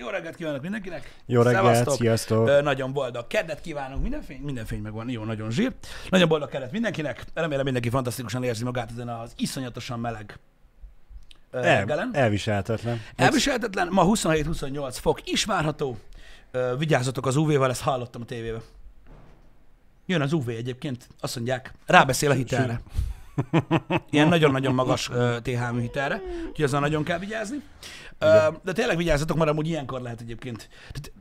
Jó reggelt kívánok mindenkinek! Jó reggelt, Szevasztok. sziasztok! Ö, nagyon boldog kedvet kívánunk, minden fény, minden fény megvan, jó, nagyon zsír. Nagyon boldog kedvet mindenkinek, remélem mindenki fantasztikusan érzi magát ezen az iszonyatosan meleg ö, El, reggelen. elviselhetetlen. Elviselhetetlen, ma 27-28 fok is várható. Ö, vigyázzatok az UV-vel, ezt hallottam a tévében. Jön az UV egyébként, azt mondják, rábeszél a hitelre. Ilyen nagyon-nagyon magas uh, TH hitelre, úgyhogy azon nagyon kell vigyázni. Uh, de tényleg vigyázzatok, mert amúgy ilyenkor lehet egyébként tehát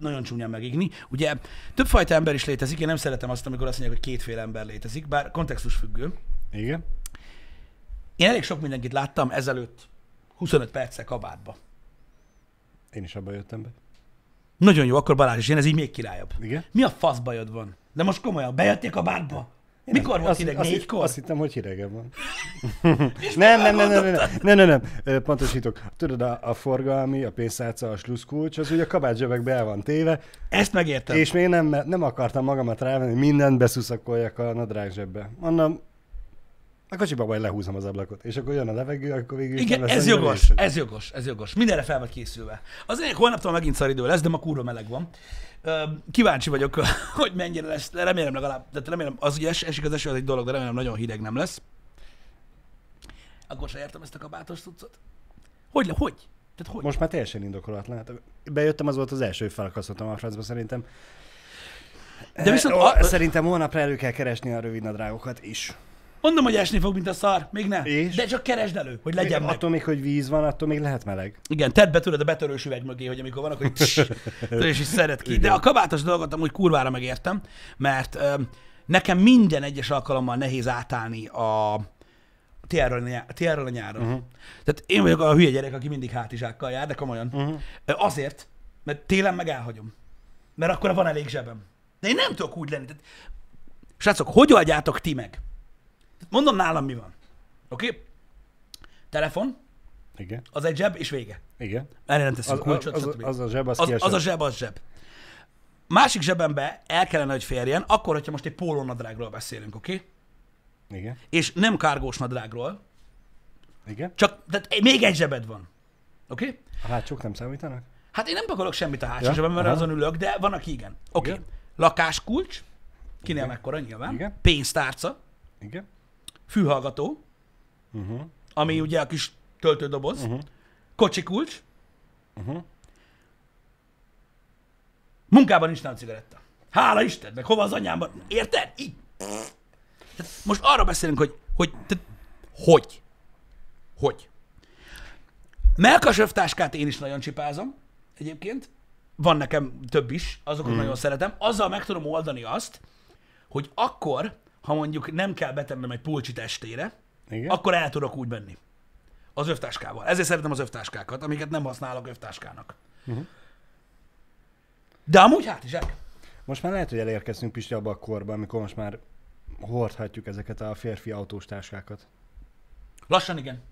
nagyon csúnyán megigni. Ugye többfajta ember is létezik, én nem szeretem azt, amikor azt mondják, hogy kétféle ember létezik, bár kontextus függő. Igen? Én elég sok mindenkit láttam ezelőtt 25 perccel kabátba. Én is abba jöttem be. Nagyon jó, akkor Balázs is jön, ez így még királyabb. Igen? Mi a fasz bajod van? De most komolyan, bejöttél kabátba? Mikor volt hideg? azt, Négykor? Azt hittem, hogy hidegebb van. nem, nem, nem, nem, nem, nem, nem, nem, pontosítok. Tudod, a, a forgalmi, a pénztárca, a sluszkulcs, az ugye a kabátzsebekbe el van téve, Ezt megértem. és még nem, nem akartam magamat rávenni, mindent beszuszakoljak a nadrág zsebbe. Mondom, a kocsiba majd lehúzom az ablakot, és akkor jön a levegő, akkor végül Igen, nem lesz ez jogos, vészes. ez jogos, ez jogos. Mindenre fel vagy készülve. Az egyik holnaptól megint szaridő lesz, de ma kurva meleg van. Kíváncsi vagyok, hogy mennyire lesz, de remélem legalább, tehát remélem, az ugye es- esik az eső, az egy dolog, de remélem nagyon hideg nem lesz. Akkor se értem ezt a kabátos cuccot. Hogy, le, hogy? Tehát hogy? Most már teljesen indokolatlan. Hát bejöttem, az volt az első, hogy felakasztottam a francba szerintem. De viszont Eh, a- Szerintem holnapra elő kell keresni a rövid nadrágokat is. Mondom, hogy esni fog, mint a szar, még ne. És? De csak keresd elő, hogy legyen meg. Attól még, hogy víz van, attól még lehet meleg. Igen, tedd be tudod a betörős üveg mögé, hogy amikor van, akkor tss, és is szeret ki. De a kabátos dolgot amúgy kurvára megértem, mert öm, nekem minden egyes alkalommal nehéz átállni a térről a nyáron. Uh-huh. Tehát én vagyok a hülye gyerek, aki mindig hátizsákkal jár, de komolyan. Uh-huh. Azért, mert télen meg elhagyom. Mert akkor van elég zsebem. De én nem tudok úgy lenni. Tehát, srácok, hogy oldjátok ti meg? Mondom nálam mi van. Oké? Okay? Telefon, Igen. az egy zseb, és vége. Igen. Erre nem teszünk Az, kulcsot, az, az, a zseb, az, az, az a zseb, az zseb. Másik zsebembe el kellene, hogy férjen, akkor, hogyha most egy pólónadrágról beszélünk, oké? Okay? Igen. És nem kárgós nadrágról, Igen. csak tehát még egy zsebed van. Oké? Okay? A hátsók nem számítanak? Hát én nem pakolok semmit a hátsó Ja, zsebembe, mert aha. azon ülök, de van, aki igen. Oké. Okay. Lakáskulcs, kinél Igen. mekkora nyilván. Igen. Pénztárca, Igen. Fülhallgató, Uh-huh. ami ugye a kis töltődoboz, Mhm. kocsikulcs, Uh-huh. Munkában nincs nálam cigaretta. Hála Istennek, hova az anyámban? Érted? Így. Tehát most arra beszélünk, hogy hogy, tehát, hogy? Hogy? Melkas övtáskát én is nagyon csipázom, egyébként. Van nekem több is, azokat mm. nagyon szeretem. Azzal meg tudom oldani azt, hogy akkor, ha mondjuk nem kell betennem egy pulcsi testére, Igen. akkor el tudok úgy menni. Az övtáskával. Ezért szeretem az övtáskákat, amiket nem használok övtáskának. Mhm. De amúgy hátizsák. Most már lehet, hogy elérkeztünk Pisti abba a korba, amikor most már hordhatjuk ezeket a férfi autós táskákat. Lassan igen.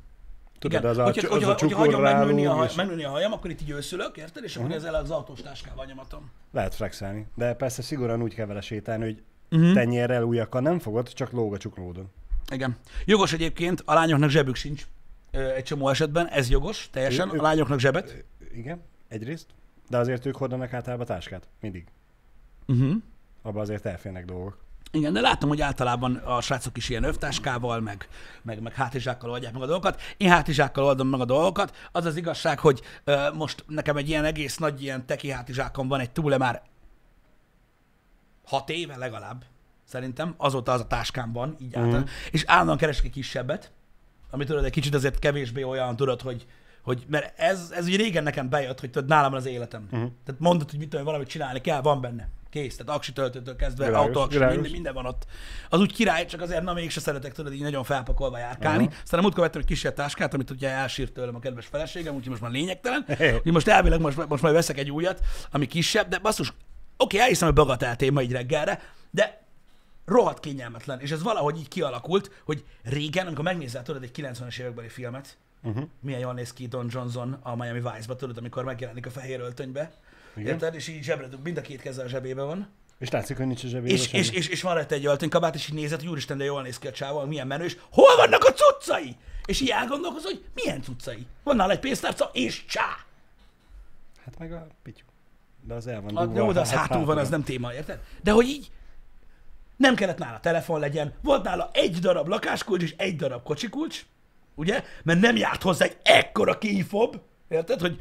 Tudod, igen. az a, hogyha, az hogyha, a hogyha hagyom megnőni a, haj, és megnőni a hajam, akkor itt így őszülök, érted? És akkor uh-huh. ezzel az autós táskával nyomatom. lehet flexelni. De persze szigorúan úgy kell vele sétálni, hogy Uh-huh. tenyérrel, újakkal nem fogod, csak lóg a csuklódon. Igen. Jogos egyébként, a lányoknak zsebük sincs egy csomó esetben, ez jogos, teljesen. Ő- A lányoknak zsebet. Igen, egyrészt. De azért ők hordanak általában táskát. Mindig. Uh-huh. Abba azért elférnek dolgok. Igen, de látom, hogy általában a srácok is ilyen övtáskával, meg, meg, meg hátizsákkal oldják meg a dolgokat. Én hátizsákkal oldom meg a dolgokat. Az az igazság, hogy ö, most nekem egy ilyen egész nagy ilyen teki hátizsákom van, egy túle már hat éve legalább, szerintem. Azóta az a táskám van, így általán. Mhm. És állandóan keresek egy kisebbet, ami tudod, egy kicsit azért kevésbé olyan, tudod, hogy, hogy mert ez, ez ugye régen nekem bejött, hogy tudod, nálam az életem. Mhm. Uh-huh. Tehát mondod, hogy mit tudom, valamit csinálni kell, van benne. Kész, tehát aksi töltőtől kezdve, Világos, autóaksi, világos. minden, minden van ott. Az úgy király, csak azért na mégse szeretek tudod így nagyon felpakolva járkálni. Aha. Aztán a múltkor vettem egy kisebb táskát, amit ugye elsírt tőlem a kedves feleségem, úgyhogy most már lényegtelen. Úgyhogy most elvileg most, most majd veszek egy újat, ami kisebb, de basszus, oké, elhiszem, hogy bagatel téma így reggelre, de rohadt kényelmetlen. És ez valahogy így kialakult, hogy régen, amikor megnézel tudod egy 90-es évekbeli filmet, Uh-huh. milyen jól néz ki Don Johnson a Miami Vice-ba, tudod, amikor megjelenik a fehér öltönybe. Igen. Érted? És így zsebre mind a két keze a zsebébe van. És látszik, hogy nincs a zsebében És, és, és, és, van rajta egy öltönykabát, és így nézed, hogy úristen, de jól néz ki a csávó, milyen menő, és hol vannak a cuccai? És így elgondolkozol, hogy milyen cuccai? Van nála egy pénztárca, és csá! Hát meg a pityu. De az el van A, jó, de az hát hátul van, az nem téma, érted? De hogy így nem kellett nála telefon legyen, volt nála egy darab lakáskulcs és egy darab kocsikulcs, ugye? Mert nem járt hozzá egy ekkora kifob, érted? Hogy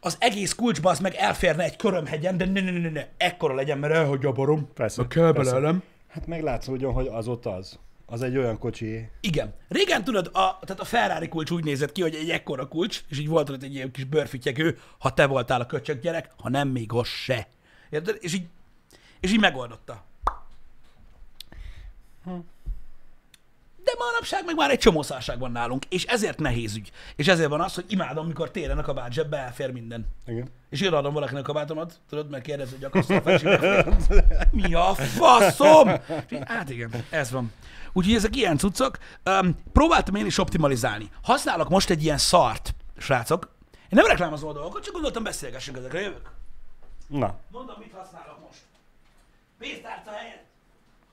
az egész kulcsba az meg elférne egy körömhegyen, de ne, ne, ne, ne, ekkora legyen, mert elhagyja a barom. Persze, Meg kell belőlem. Hát meg látszódjon, hogy az ott az. Az egy olyan kocsi. Igen. Régen tudod, a, tehát a Ferrari kulcs úgy nézett ki, hogy egy ekkora kulcs, és így volt ott egy ilyen kis bőrfityegő, ha te voltál a köcsög gyerek, ha nem, még az se. Érted? És így, és így megoldotta. De manapság meg már egy csomó szarság van nálunk, és ezért nehéz ügy. És ezért van az, hogy imádom, mikor télen a kabát zsebbe elfér minden. Igen. És én adom valakinek a kabátomat, tudod, mert kérdez, hogy akarsz a. Mi a faszom? Hát igen, ez van. Úgyhogy ezek ilyen cuccok. Um, próbáltam én is optimalizálni. Használok most egy ilyen szart, srácok. Én nem reklámozom a dolgokat, csak gondoltam beszélgessünk ezekre, jövök. Na, Mondom, mit használok most. Pénztárca helyett.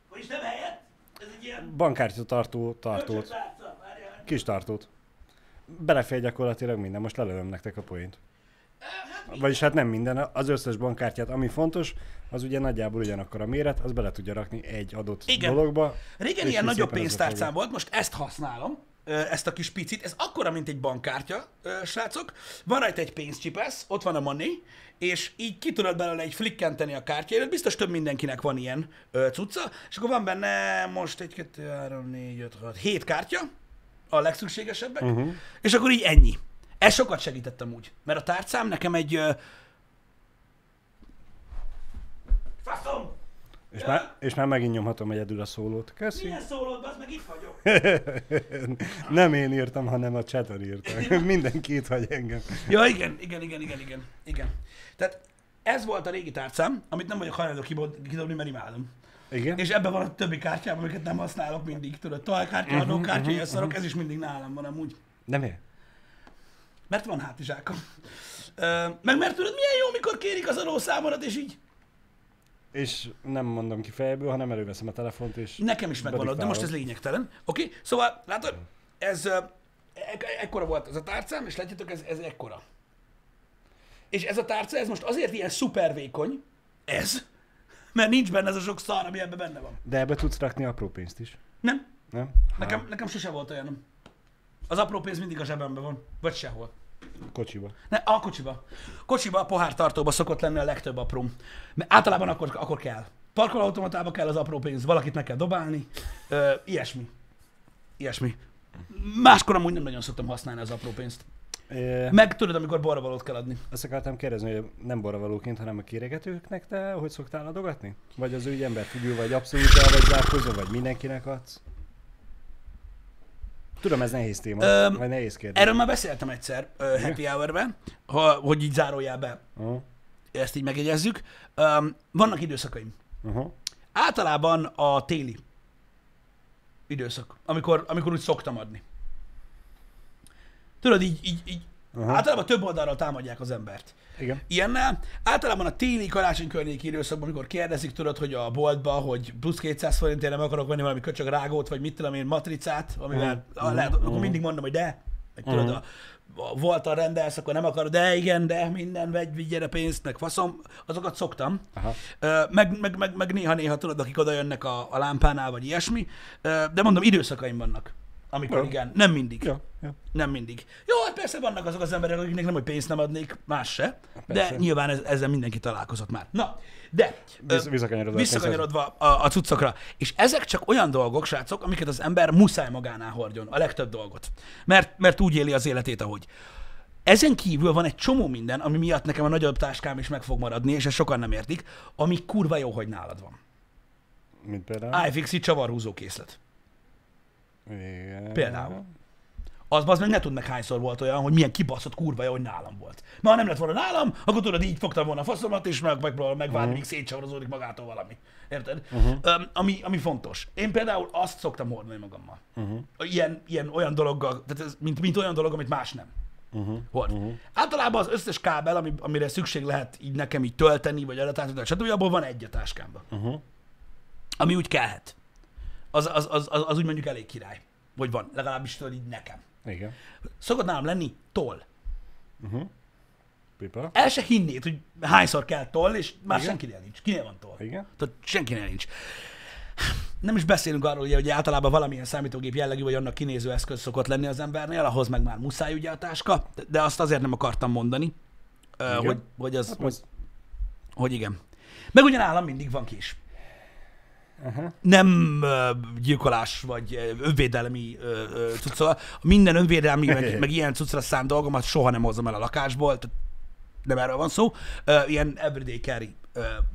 Vagyis nem helyett. Ez egy ilyen bankkártya tartó, tartót, kis tartót. Belefér gyakorlatilag minden, most lelövöm nektek a poént. Vagyis hát nem minden, az összes bankkártyát, ami fontos, az ugye nagyjából ugyanakkor a méret, az bele tudja rakni egy adott Igen. dologba. Régen ilyen nagyobb pénztárcám volt, most ezt használom, ezt a kis picit, ez akkora, mint egy bankkártya, srácok. Van rajta egy pénzcsipesz, ott van a money, és így ki tudod belőle egy flikkenteni a kártyáját, biztos több mindenkinek van ilyen cucca, és akkor van benne most egy, kettő, három, négy, öt, hat, hét kártya, a legszükségesebbek, uh-huh. és akkor így ennyi. Ez sokat segítettem úgy, mert a tárcám nekem egy... Ö... Faszom! És már, és már megint nyomhatom egyedül a szólót. Köszi. Milyen szólod, az meg itt vagyok. Nem én írtam, hanem a chaton írta. Mindenki itt hagy engem. Ja, igen, igen, igen, igen, igen, igen. Tehát ez volt a régi tárcám, amit nem vagyok hajlandó kidobni, mert imádom. Igen? És ebben van a többi kártyám, amiket nem használok mindig. Tudod, talajkártya, Mhm, adókártya, ilyen szarok, ez is mindig nálam van amúgy. De miért? Mert van hátizsákom. Meg mert tudod, milyen jó, mikor kérik az adószámodat, és így És nem mondom ki fejből, hanem előveszem a telefont, és... nekem is megvan de most ez lényegtelen. Oké? Okay? Szóval, látod, ez e- ekkora volt ez a tárcám, és látjátok, ez, ez ekkora. És ez a tárca, ez most azért ilyen szuper vékony, ez, mert nincs benne ez a sok szar, ami ebben benne van. De ebbe tudsz rakni apró pénzt is. Nem? Nem? Nekem, nekem sose volt olyan. Az apró pénz mindig a zsebemben van, vagy sehol. Kocsiba. Ne, a kocsiba. Kocsiba, a pohártartóba szokott lenni a legtöbb apró. Mert általában akkor, akkor kell. Parkolóautomatába kell az apró pénz, valakit meg kell dobálni. Ö, ilyesmi. Ilyesmi. Máskor amúgy nem nagyon szoktam használni az apró pénzt. É, Meg tudod, amikor borravalót kell adni. azt akartam kérdezni, hogy nem borravalóként, hanem a kéregetőknek te hogy szoktál adogatni? Vagy az ő ember függő, vagy abszolút el vagy zárkózva, vagy mindenkinek adsz? Tudom, ez nehéz téma, Öm, vagy nehéz kérdés. Erről már beszéltem egyszer uh, happy hour ha, hogy így zárójelbe Uh-huh. ezt így megjegyezzük. Um, vannak időszakaim. Uh-huh. Általában a téli időszak, amikor, amikor úgy szoktam adni. Tudod, így, így, így Aha. általában több oldalról támadják az embert. Igen. Ilyennel általában a téli karácsony környéki időszakban, amikor kérdezik, tudod, hogy a boltba, hogy plusz 200 forintért nem akarok venni valami köcsög rágót, vagy mit tudom én, matricát, amivel uh-huh. lehet, akkor mindig mondom, hogy de, meg tudod, Mhm. a, a voltal rendelsz, akkor nem akarod, de igen, de minden, vegy, vigyél a pénzt, meg faszom, azokat szoktam. Aha. Meg, meg, meg, meg néha-néha tudod, akik oda jönnek a, a lámpánál, vagy ilyesmi, de mondom, időszakaim vannak, amikor Jó. igen, nem mindig. Ja, ja. Nem mindig. Jó, hát persze vannak azok az emberek, akiknek nem, hogy pénzt nem adnék, más se, de Persze. nyilván ez, ezzel mindenki találkozott már. Na, de Visz- visszakanyarodva a visszakanyarodva a, a cuccokra. És ezek csak olyan dolgok, srácok, amiket az ember muszáj magánál hordjon, a legtöbb dolgot. Mert, mert úgy éli az életét, ahogy. Ezen kívül van egy csomó minden, ami miatt nekem a nagyobb táskám is meg fog maradni, és ezt sokan nem értik, ami kurva jó, hogy nálad van. Mint például. iFixit csavarhúzó készlet. Igen. Például. Az az meg ne tud meg hányszor volt olyan, hogy milyen kibaszott kurva jó, hogy nálam volt. Mert ha nem lett volna nálam, akkor tudod, így fogtam volna a faszomat, és meg, megpróbálom megvárni, Mhm. míg szétcsavarozódik magától valami. Érted? Uh-huh. Um, ami, ami fontos. Én például azt szoktam hordani magammal. Uh-huh. Ilyen, ilyen olyan dologgal, tehát ez, mint, mint olyan dolog, amit más nem. Uh-huh. Hord. Uh-huh. Általában az összes kábel, ami, amire szükség lehet így nekem így tölteni, vagy adatátadni, stb. abból van egy a táskámban. Uh-huh. Ami úgy kellhet. Az, az, az, az, az úgy mondjuk elég király. Vagy van, legalábbis tudod így nekem. Igen. Szokott nálam lenni toll. Pipa. El se hinnéd, hogy hányszor kell toll, és már Igen. senkinél nincs. Kinél van toll? Igen. Tehát senkinél nincs. Nem is beszélünk arról, ugye, hogy általában valamilyen számítógép jellegű, vagy annak kinéző eszköz szokott lenni az embernél, ahhoz meg már muszáj ugye a táska, de azt azért nem akartam mondani, ö, hogy, hogy, az, Hát hogy, hogy igen. Meg ugye nálam mindig van kés. Aha. Nem ö, gyilkolás, vagy önvédelmi ö, ö, cucca. Minden önvédelmi, meg, meg ilyen cuccra szánt dolgomat soha nem hozom el a lakásból, tehát nem erről van szó. Ö, ilyen everyday carry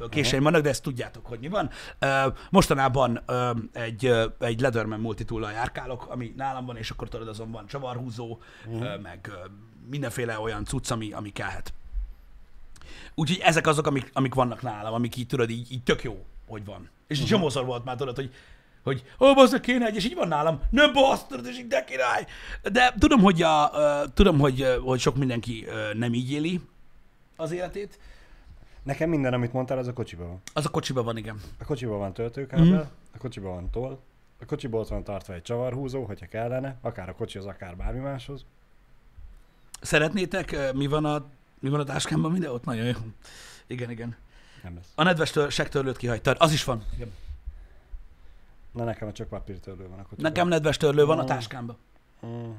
késeim vannak, de ezt tudjátok, hogy mi van. Mostanában egy, egy Leatherman multitool járkálok, ami nálam van, és akkor tudod, azon van csavarhúzó, ö, meg mindenféle olyan cucc, ami, ami kellhet. Úgyhogy ezek azok, amik, amik vannak nálam, amik így tudod, így, így tök jó, hogy van. És uh-huh. csomószor volt már tudod, hogy hogy ó, bazdmeg kéne egy, és így van nálam, ne basztod, és így de király. De tudom, hogy, a, uh, tudom, hogy, uh, hogy sok mindenki uh, nem így éli az életét. Nekem minden, amit mondtál, az a kocsiban van. Az a kocsiban van, igen. A kocsiban van töltőkábel, mm. a kocsiban van toll, a kocsiból ott van tartva egy csavarhúzó, hogyha kellene, akár a kocsihoz, akár bármi máshoz. Szeretnétek, mi van a, mi van a táskámban? Minden ott nagyon jó. Igen, igen. Nem lesz. A nedves tör, kihagytad. Az is van. Igen. Na nekem csak papírtörlő van a kocsiban. Nekem nedves törlő van a Mm. táskámban. Mm.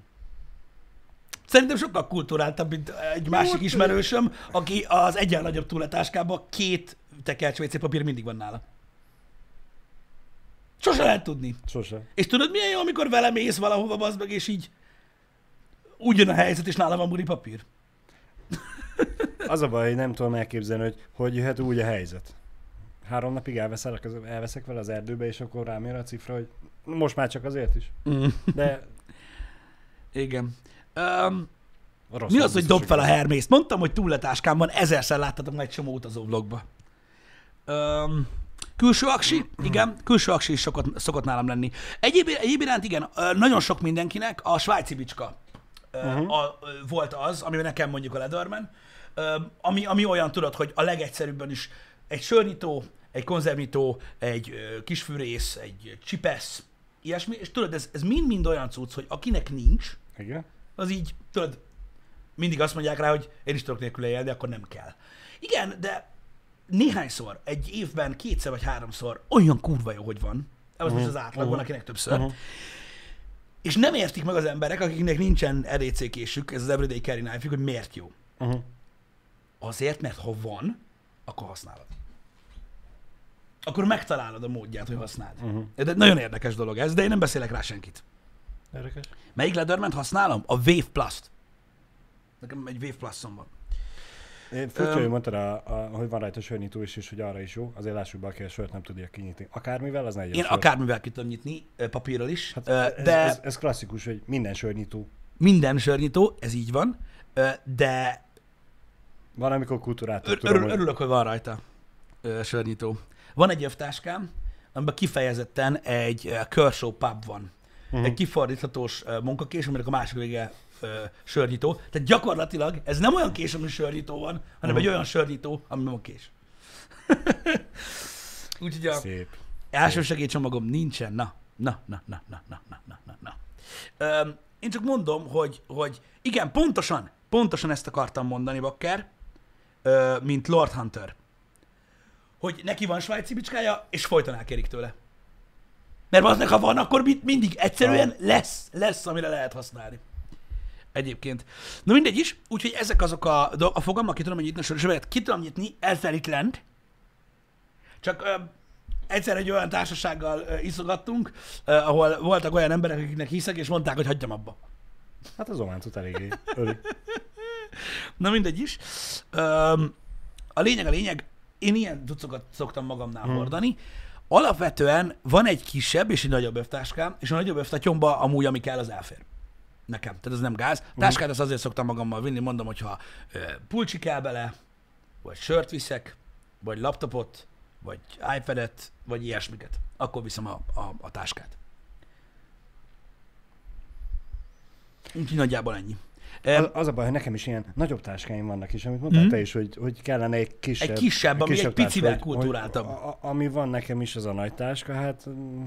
Szerintem sokkal kulturáltabb, mint egy másik ismerősöm, aki az egyen nagyobb túletáskában két tekercs WC papír mindig van nála. Sose lehet tudni. Sose. És tudod milyen jó, amikor vele mész valahova, bazd meg, és így úgy jön a helyzet, és nálam van buri papír. Az a baj, hogy nem tudom elképzelni, hogy hogy jöhet úgy a helyzet. Három napig elveszek, elveszek vele az erdőbe, és akkor rám jön a cifra, hogy most már csak azért is. Mm. De Igen. Um, rossz mi az, hogy dob fel a Hermészt? Mondtam, hogy túletáskám van, ezerszer láttatok egy csomó utazó vlogba. Um, külső aksi, igen, külső aksi is szokott, szokott nálam lenni. Egyéb, egyéb iránt igen, nagyon sok mindenkinek a svájci bicska uh-huh. a, volt az, ami nekem mondjuk a Leatherman, ami, ami olyan tudod, hogy a legegyszerűbben is egy sörnyitó, egy konzervnyitó, egy kisfűrész, egy csipesz, ilyesmi, és tudod, ez, ez mind-mind olyan cucc, hogy akinek nincs, Igen? az így, tudod, mindig azt mondják rá, hogy én is tudok nélkül élni, akkor nem kell. Igen, de néhányszor, egy évben kétszer vagy háromszor olyan kurva jó, hogy van. Ez uh-huh. az átlag, van, akinek többször. Uh-huh. És nem értik meg az emberek, akiknek nincsen késük, ez az Everyday Carry knife hogy miért jó. Uh-huh. Azért, mert ha van, akkor használod. Akkor megtalálod a módját, hogy használd. Uh-huh. De nagyon érdekes dolog ez, de én nem beszélek rá senkit. Érdekes. Melyik Leatherman használom? A Wave Plus-t. Nekem egy Wave Plus-om van. Én furcsa, hogy mondtad, a, a, hogy van rajta sörnyitó is, és hogy arra is jó. Azért lássuk be, aki a sört nem tudja kinyitni. Akármivel, az ne Én sör. akármivel ki tudom nyitni, papírral is, Hát ö, ez, de ez, ez, klasszikus, hogy minden sörnyitó. minden sörnyitó, ez így van, de Van, amikor kultúrát ör- tudom, örül, hogy örülök, hogy van rajta ö, sörnyitó. Van egy övtáskám, amiben kifejezetten egy Kershaw pub van. Uh-huh. Egy kifordíthatós munkakés, aminek a másik vége ö, sörnyitó. Tehát gyakorlatilag ez nem olyan kés, ami sörnyitó van, hanem Mhm. egy olyan sörnyitó, amiben van kés. Úgyhogy a, szép. Első segélycsomagom nincsen. Na, na, na, na, na, na, na, na, na, na. Öm, én csak mondom, hogy, hogy igen, pontosan, pontosan ezt akartam mondani, Bakker, mint Lord Hunter. Hogy neki van svájci bicskája, és folyton elkérik tőle. Mert aznak, ha van, akkor mind, mindig egyszerűen lesz, lesz, amire lehet használni. Egyébként. Na mindegy is, úgyhogy ezek azok a, a fogalmak, ki tudom nyitni a sörösövet, ki tudom nyitni Elferitland, csak ö, egyszer egy olyan társasággal ö, iszogattunk, ö, ahol voltak olyan emberek, akiknek hiszek, és mondták, hogy hagyjam abba. Hát az ománcot eléggé öli. Na mindegy is. A lényeg a lényeg, én ilyen tucokat szoktam magamnál hmm. hordani. Alapvetően van egy kisebb és egy nagyobb övtáskám, és a nagyobb övtatyomba amúgy, ami kell, az elfér. Nekem. Tehát ez nem gáz. Táskát azt azért szoktam magammal vinni, mondom, hogyha pulcsi kell bele, vagy sört viszek, vagy laptopot, vagy iPad-et, vagy ilyesmiket. Akkor viszem a, a, a táskát. Úgyhogy nagyjából ennyi. Az, az a baj, hogy nekem is ilyen nagyobb táskáim vannak is, amit mondtál Mhm. te is, hogy, hogy kellene egy kisebb. Egy kisebb, ami egy táska, picivel hogy- kulturáltabb. Hogy, a, ami van nekem is, az a nagy táska, hát mm,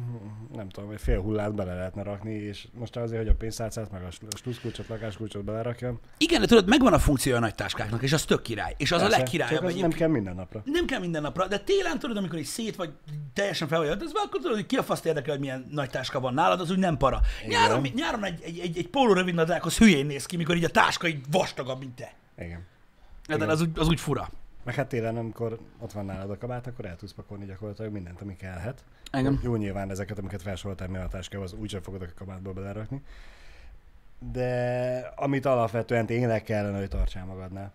nem tudom, egy fél hullát bele lehetne rakni, és most azért, hogy a pénztárcát, meg a sl- sluszkulcsot, lakáskulcsot belerakjam. Igen, de tudod, megvan a funkciója a nagy táskáknak, és az tök király. És az Persze, a legkirályabb az nem kell minden napra. Nem kell minden napra, de télen tudod, amikor egy szét vagy teljesen fel vagy öltözve, akkor tudod, hogy ki a faszt érdekel, hogy milyen nagy táska van nálad, az úgy nem para. Nyáron, nyáron egy, egy, egy, egy póló rövidnadrághoz hülyén néz ki, mikor így a táska így vastagabb, mint te. Igen. De Igen. az úgy, az úgy fura. Meg hát télen, amikor ott van nálad a kabát, akkor el tudsz pakolni gyakorlatilag mindent, ami kellhet. Engem. Jó nyilván ezeket, amiket felsoroltál mi a táskába, az úgysem fogod a kabátba belerakni. De amit alapvetően tényleg kellene, hogy tartsál magadnál.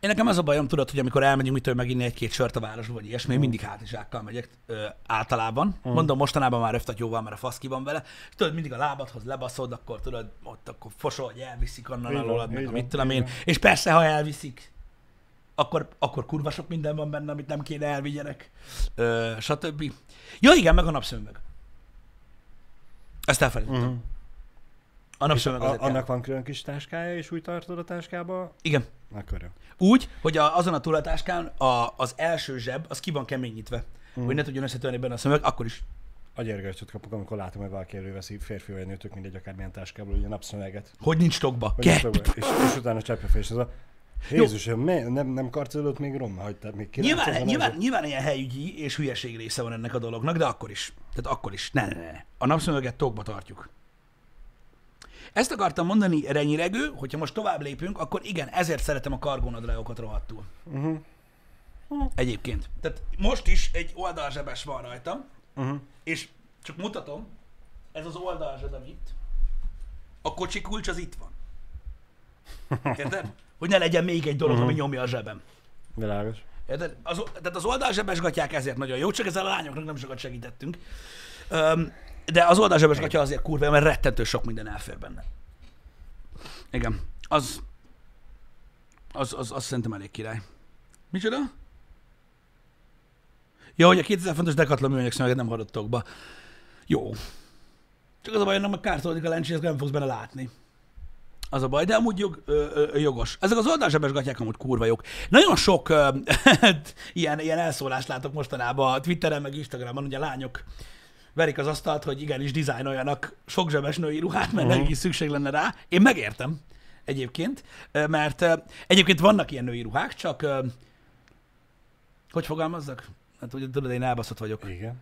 Én nekem az a bajom, tudod, hogy amikor elmegyünk mitől meginni egy-két sört a városba, vagy ilyesmi, én mindig hátizsákkal megyek ö, általában. Mondom, mostanában már öftatyóval, mert a fasz ki van vele. És tudod, mindig a lábadhoz lebaszod, akkor tudod, ott akkor fosol, hogy elviszik onnan alólad, meg mit tudom én. És persze, ha elviszik, akkor, akkor kurva sok minden van benne, amit nem kéne elvigyenek, ö, stb. Ja igen, meg a napszemüveg. Ezt elfelejtettem. Uh-huh. A napszemüveg A, kell. annak van külön kis táskája, és úgy tartod a táskába, Igen. akkor jó. Úgy, hogy a, azon a túlatáskán a, az első zseb, az ki van keményítve. Mm. Hogy ne tudjon összetörni benne a szemüveg, akkor is. Agyérgörcsöt kapok, amikor látom, hogy valaki előveszi férfi vagy nő, tök mindegy, akármilyen táskából, ugye napszöveget. Hogy nincs tokba. Hogy Ke- és, és, és, utána csapja fel, és az a Jézusom, me- nem, nem karcolódott még rom, hogy te még Nyilván, 900 nyilván, nyilván ilyen helyügyi és hülyeség része van ennek a dolognak, de akkor is. Tehát akkor is. Ne, ne, ne. A napszemüveget tokba tartjuk. Ezt akartam mondani, Renyiregő, hogyha most tovább lépünk, akkor igen, ezért szeretem a kargónadrágokat rohadtul. Uh-huh. Egyébként. Tehát most is egy oldalzsebes van rajtam, Uh-huh. és csak mutatom, ez az oldalzsebem itt, a kocsi kulcs az itt van. Érted? Hogy ne legyen még egy dolog, ami nyomja a zsebem. Világos. Érted? Az, tehát az oldalzsebes gatyák ezért nagyon jó, csak ezzel a lányoknak nem sokat segítettünk. Öm, de az oldalzsebes gatya azért kurva, jó, mert rettentő sok minden elfér benne. Igen. Az, az, az, az szerintem elég király. Micsoda? Ja, hogy a 2000 fontos Decathlon műanyag szemüveget nem hagyottok be. Jó. Csak az a baj, hogy nem kártolódik a lencsé, ezt nem fogsz benne látni. Az a baj, de amúgy jog, ö, ö, jogos. Ezek az oldalzsebes gatyák amúgy kurva jók. Nagyon sok ö, ilyen, ilyen elszólást látok mostanában a Twitteren, meg Instagramon, ugye lányok verik az asztalt, hogy igenis dizájnoljanak sok zsebes női ruhát, mert uh-huh. is szükség lenne rá. Én megértem egyébként, mert egyébként vannak ilyen női ruhák, csak hogy fogalmazzak? Hát ugye tudod, én elbaszott vagyok. Igen.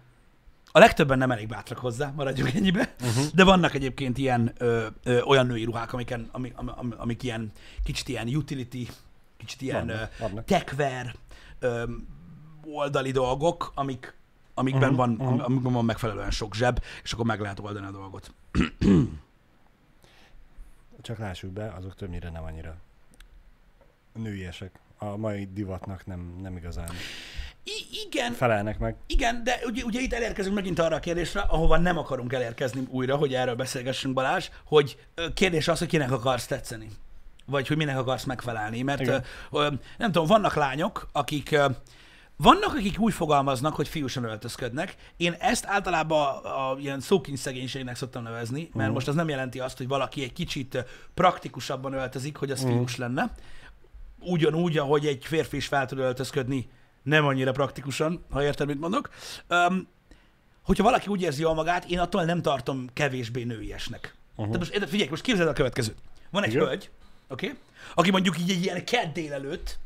A legtöbben nem elég bátrak hozzá, maradjunk ennyibe, uh-huh. de vannak egyébként ilyen ö, ö, olyan női ruhák, amiken, ami, am, am, amik ilyen kicsit ilyen utility, kicsit ilyen Vannak, vannak. techwear ö, oldali dolgok, amik, amikben Mhm, van, mhm. amikben van megfelelően sok zseb, és akkor meg lehet oldani a dolgot. Csak lássuk be, azok többnyire nem annyira nőiesek. A mai divatnak nem, nem igazán I- igen, felelnek meg. Igen, de ugye, ugye itt elérkezünk megint arra a kérdésre, ahova nem akarunk elérkezni újra, hogy erről beszélgessünk Balázs, hogy kérdés az, hogy kinek akarsz tetszeni. Vagy hogy minek akarsz megfelelni. Mert ö, ö, nem tudom, vannak lányok, akik ö, vannak, akik úgy fogalmaznak, hogy fiúsan öltözködnek. Én ezt általában a, a ilyen szókincs szegénységnek szoktam nevezni, mert Mhm. most az nem jelenti azt, hogy valaki egy kicsit praktikusabban öltözik, hogy az Mhm. fiús lenne. Ugyanúgy, ahogy egy férfi is fel tud öltözködni, nem annyira praktikusan, ha érted, mit mondok. Um, hogyha valaki úgy érzi jól magát, én attól nem tartom kevésbé nőiesnek. Uh-huh. Tehát most figyelj, most képzeld el a következőt. Van egy Igen. hölgy, oké, okay, aki mondjuk így egy ilyen kedd délelőtt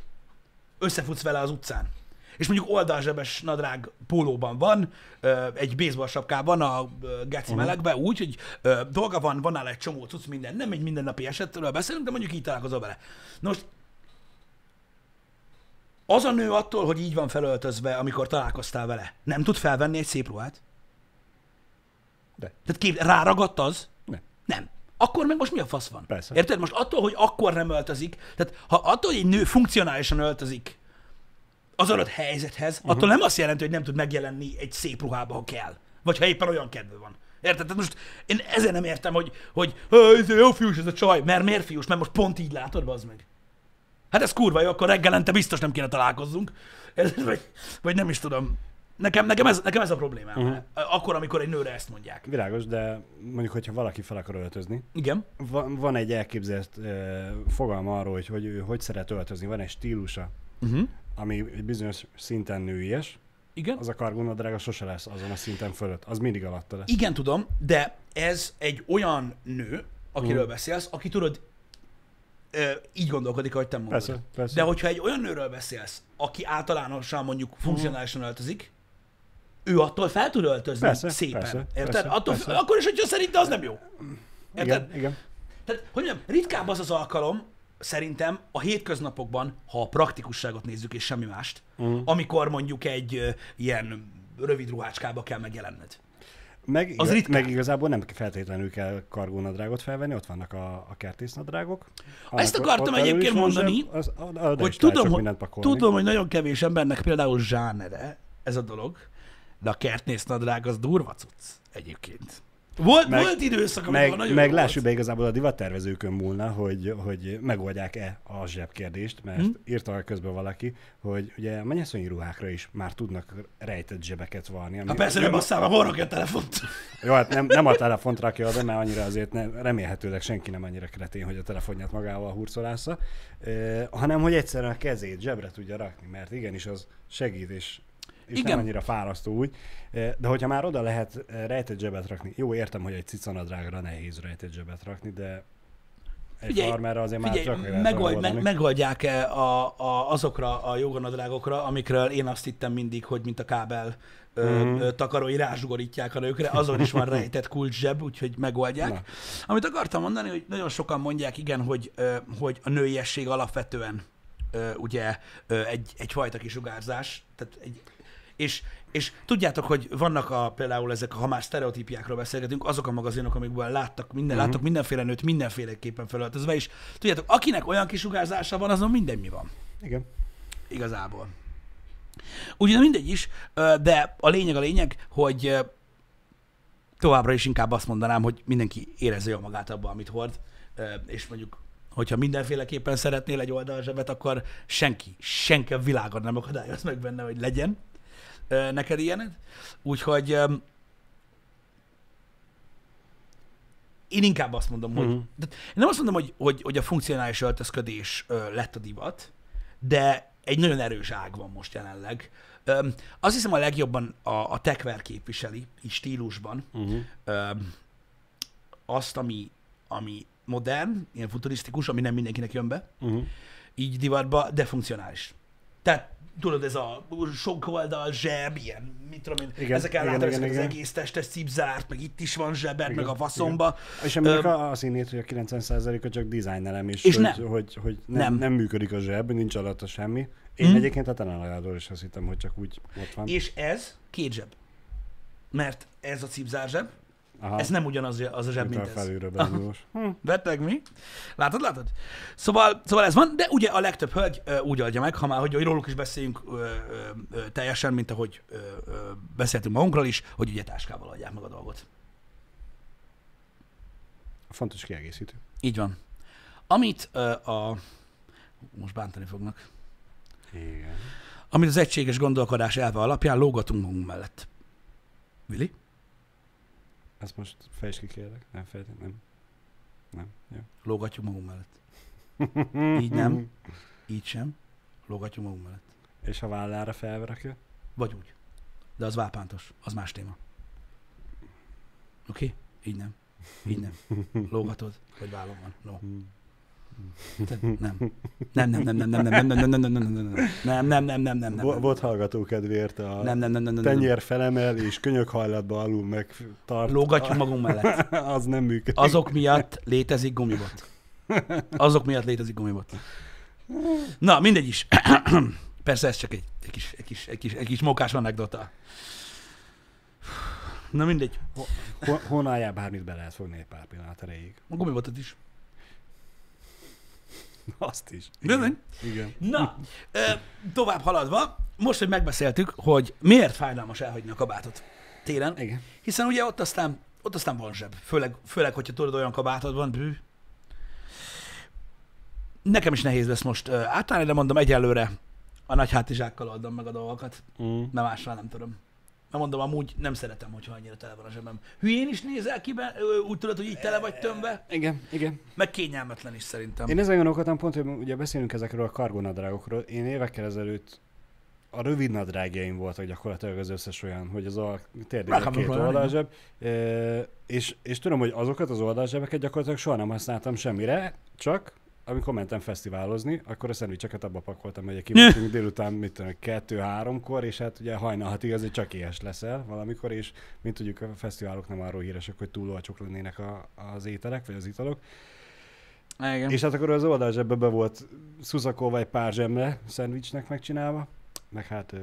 összefutsz vele az utcán. És mondjuk oldalzsebes nadrág pólóban van, egy baseball sapkában, a geci uh-huh. melegben, úgy, hogy dolga van, van nála egy csomó cucc, minden, nem egy mindennapi esetről beszélünk, de mondjuk így találkozol vele. Na most az a nő attól, hogy így van felöltözve, amikor találkoztál vele, nem tud felvenni egy szép ruhát? De. Tehát kép, ráragadt az? Nem. Nem. Akkor meg most mi a fasz van? Persze. Érted? Most attól, hogy akkor nem öltözik, tehát ha attól, hogy egy nő funkcionálisan öltözik az adott helyzethez, uh-huh. attól nem azt jelenti, hogy nem tud megjelenni egy szép ruhába, ha kell. Vagy ha éppen olyan kedve van. Érted? Tehát most én ezért nem értem, hogy, hogy "Hö, ez jó fiús ez a csaj. Mert miért fiús? Mert most pont így látod, az meg. Hát ez kurva jó, akkor reggelente biztos nem kéne találkozzunk. Ez, vagy, vagy nem is tudom. Nekem, nekem, ez, nekem ez a problémám. Uh-huh. Akkor, amikor egy nőre ezt mondják. Világos, de mondjuk, hogyha valaki fel akar öltözni, Igen. van, van egy elképzelt uh, fogalma arról, hogy, hogy ő hogy szeret öltözni, van egy stílusa, Uh-huh. Ami egy bizonyos szinten nőies, Igen. az a kargonadrága sose lesz azon a szinten fölött, az mindig alatta lesz. Igen, tudom, de ez egy olyan nő, akiről Mhm. beszélsz, aki tudod, így gondolkodik, ahogy te mondod. Persze, persze. De hogyha egy olyan nőről beszélsz, aki általánosan mondjuk funkcionálisan öltözik, ő attól fel tud öltözni Persze, szépen. persze, Érted? persze, attól, persze. Akkor is, hogyha szerinte az nem jó. Érted? igen, igen. Tehát, hogy mondjam, ritkább az az alkalom, szerintem a hétköznapokban, ha a praktikusságot nézzük és semmi mást, Mhm. amikor mondjuk egy ö, ilyen rövid ruhácskába kell megjelenned. Meg, Az igaz, meg igazából nem feltétlenül kell kargónadrágot felvenni, ott vannak a, a kertésznadrágok. Ezt Annak akartam ott belül egyébként mondani, zseb, az, az, az, hogy tudom, hogy, tudom, hogy nagyon kevés embernek például zsánere ez a dolog, de a kertésznadrág az durva cucc egyébként. Volt, meg, volt időszak, amikor Meg, nagyon meg lássuk be, igazából a divattervezőkön múlna, hogy, hogy megoldják-e a zsebkérdést, mert Hm. hmm. írta közben valaki, hogy ugye a mennyasszonyi ruhákra is már tudnak rejtett zsebeket varni. Ami Hát persze nem basszál, mert hol rakja a telefont. Jó, hát nem, nem a telefont rakja oda, mert annyira azért nem, remélhetőleg senki nem annyira kretén, hogy a telefonját magával hurcolásza, eh, hanem hogy egyszerűen a kezét zsebre tudja rakni, mert igenis az segít, és, és Igen. nem annyira fárasztó úgy. Eh, De hogyha már oda lehet eh, rejtett zsebet rakni, jó, értem, hogy egy cicanadrágra nehéz rejtett zsebet rakni, de egy Figyelj, farmerra azért már Figyelj, csak lehet megold, meg, megoldják-e a, a, azokra a joganadrágokra, amikről én azt hittem mindig, hogy mint a kábel ö, Mhm. ö, takarói rázsugorítják a nőkre, azon is van rejtett kulcszseb, úgyhogy megoldják. Na. Amit akartam mondani, hogy nagyon sokan mondják, igen, hogy, ö, hogy a nőiesség alapvetően ö, ugye ö, egy, egyfajta kisugárzás, tehát egy, és, és tudjátok, hogy vannak a, például ezek, ha már sztereotípiákról beszélgetünk, azok a magazinok, amikből láttak, minden, Mhm. uh-huh. láttak mindenféle nőt mindenféleképpen felöltözve, és tudjátok, akinek olyan kisugárzása van, azon minden mi van. Igen. Igazából. Ugye mindegy is, de a lényeg a lényeg, hogy továbbra is inkább azt mondanám, hogy mindenki érezze jól magát abban, amit hord, és mondjuk, hogyha mindenféleképpen szeretnél egy oldalzsebet, akkor senki, senki a világon nem akadályoz meg benne, hogy legyen neked ilyened. Úgyhogy ö, én inkább azt mondom, hogy... Mhm. De én nem azt mondom, hogy, hogy, hogy a funkcionális öltözködés ö, lett a divat, de egy nagyon erős ág van most jelenleg. Öm, azt hiszem a legjobban a, a techwear képviseli, így stílusban, Uh-huh. öm, azt, ami, ami modern, ilyen futurisztikus, ami nem mindenkinek jön be, Uh-huh. így divatba, de funkcionális. Tehát tudod, ez a sok oldal zseb, ilyen, mit tudom én, Igen, igen, látom igen, ezeket az igen. egész testes cipzárt, meg itt is van zsebed, Igen, meg a faszomba. És aminek Öm, a, a színét, hogy a 90%-a csak dizájnelem, és, És hogy, nem. hogy, hogy nem, Nem. nem. működik a zseb, nincs alatta semmi. Én Mhm. egyébként a tenalajádról is azt hittem, hogy csak úgy ott van. És ez két zseb. Mert ez a cipzár zseb, Aha, ez nem ugyanaz az a zseb, mint ez. Hm. Beteg mi? Látod, látod? Szóval, szóval ez van, de ugye a legtöbb hölgy ö, úgy oldja meg, ha már, hogy, hogy róluk is beszéljünk ö, ö, teljesen, mint ahogy ö, ö, beszéltünk magunkról is, hogy ugye táskával adják meg a dolgot. Fontos kiegészítő. Így van. Amit ö, a... Most bántani fognak. Igen. Amit az egységes gondolkodás elve alapján lógatunk magunk mellett. Vili? Ezt most fejtsd ki kérlek. Nem fejtem, nem. Nem. Jó. Lógatjuk magunk mellett. Így nem. Így sem. Lógatjuk magunk mellett. És a vállára felverakja? Vagy úgy. De az vápántos. Az más téma. Oké? Okay? Így nem. Így nem. Lógatod, vagy vállon van. No. Te- Nem. Nem, nem, nem, nem, nem, nem, nem, nem, nem, nem, nem, nem, nem, nem, nem, nem, nem, nem, nem, Vo- Volt hallgató kedvéért a nem, nem, nem, nem, nem, nem. tenyér felemel és könyök hajlatba alul meg tart. Lógatjuk magunk mellett. Az nem működik. Azok miatt létezik gumibot. Azok miatt létezik gumibot. Na, mindegy is. Persze ez csak egy, egy, kis, egy, kis, egy, kis, egy kis mókás anekdota. Na mindegy. Ho- Honnan bármit be lehet fogni egy pár pillanat erejéig. A gumibotot is. Azt is. Bizony. Igen. Na, tovább haladva, most, hogy megbeszéltük, hogy miért fájdalmas elhagyni a kabátot télen, Igen. hiszen ugye ott aztán, ott aztán van zseb. Főleg, főleg, hogyha tudod, olyan kabátod van, bű. Nekem is nehéz lesz most átállni, de mondom, egyelőre a nagy hátizsákkal oldom meg a dolgokat, Mm. mert mással nem tudom. Mert mondom, amúgy nem szeretem, hogyha annyira tele van a zsebem. Hülyén is nézel ki, be, úgy tudod, hogy így tele vagy tömve, Igen, igen. meg kényelmetlen is szerintem. Én ezen gondolkodtam pont, hogy ugye beszélünk ezekről a kargonadrágokról. Én évekkel ezelőtt a rövid nadrágjaim voltak gyakorlatilag az összes olyan, hogy az a tényleg két oldalzseb. És, és tudom, hogy azokat az oldalzsebeket gyakorlatilag soha nem használtam semmire, csak amikor mentem fesztiválozni, akkor a szendvicseket abba pakoltam, hogy kimentünk délután, mit tudom, kettő-háromkor, és hát ugye hajnal hatig azért csak éhes leszel valamikor, és mint tudjuk, a fesztiválok nem arról híresek, hogy túl olcsók lennének a, az ételek, vagy az italok. Igen. És hát akkor az oldalzsebbe be volt szuszakolva egy pár zsemle szendvicsnek megcsinálva, meg hát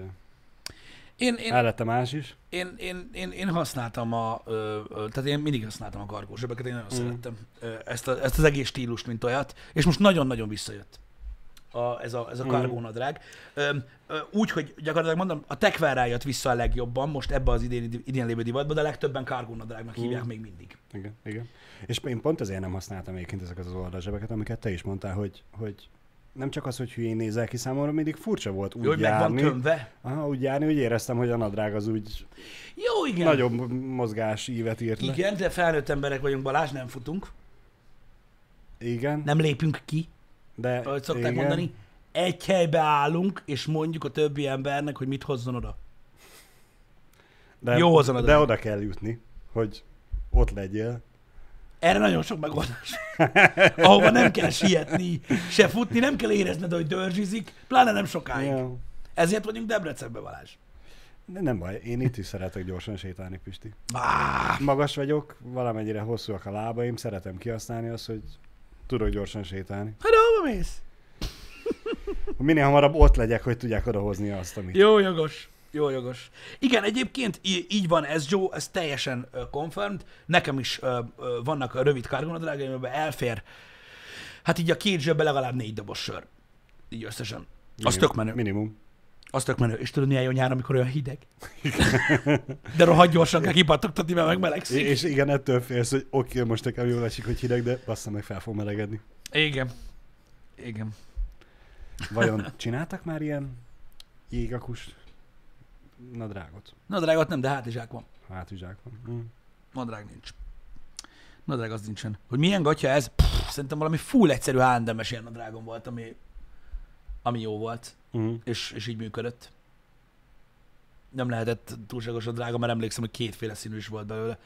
Én, én, mellette más is. én, én, én, én használtam a, ö, ö, tehát én mindig használtam a kargózsebeket, én nagyon Mm. mm. szerettem ö, ezt, a, ezt az egész stílust, mint olyat, és most nagyon-nagyon visszajött a, ez a, ez a Mm. kargónadrág. Ö, úgy, hogy gyakorlatilag mondom, a tekvel jött vissza a legjobban, most ebbe az idén, idén lévő divatba, de a legtöbben kargónadrágnak hívják Mm. még mindig. Igen, igen. És én pont ezért nem használtam egyébként ezeket az oldalzsebeket, amiket te is mondtál, hogy, hogy nem csak az, hogy hülyén nézel ki számomra, mindig furcsa volt úgy Jó, hogy meg van járni. tömve. Aha, úgy járni, hogy éreztem, hogy a nadrág az úgy Jó, igen. nagyobb mozgás ívet írt le. Igen, de felnőtt emberek vagyunk, Balázs, nem futunk, Igen, nem lépünk ki, de ahogy szokták igen. mondani. Egy helybe állunk, és mondjuk a többi embernek, hogy mit hozzon oda. De, Jó az a de oda kell jutni, hogy ott legyél. Erre nagyon sok megoldás. Ahova nem kell sietni, se futni, nem kell érezned, hogy dörzsizik, pláne nem sokáig. Ja. Ezért vagyunk Debrecenbe, Balázs. De nem baj, én itt is szeretek gyorsan sétálni, Pisti. Ah, Magas vagyok, valamennyire hosszúak a lábaim, szeretem kihasználni azt, hogy tudok gyorsan sétálni. hát hova mész? Minél hamarabb ott legyek, hogy tudják odahozni azt, amit. Jó jogos. Jó jogos. Igen, egyébként így van ez, Joe, ez teljesen uh, confirmed. Nekem is uh, uh, vannak rövid kargonadrágaim, amiben elfér, hát így a két zsebbe legalább négy dobos sör. Így összesen. Az Minimum- tök menő. Minimum. Az tök menő. És tudod, milyen jó nyár, amikor olyan hideg? De rohadt gyorsan kell kipattogtatni, mert megmelegszik. És igen, ettől félsz, hogy oké, most nekem jól esik, hogy hideg, de bassza meg fel fog melegedni. Igen. Igen. Vajon csináltak már ilyen jégakus nadrágot? Nadrágot nem, de hátizsák van. Hátizsák van. Mm. Nadrág nincs. Nadrág az nincsen. Hogy milyen gatya ez? Pff, szerintem valami full egyszerű H&M-es ilyen nadrágom volt, ami, ami jó volt, Mm. és, és így működött. Nem lehetett túlságosan drága, mert emlékszem, hogy kétféle színű is volt belőle.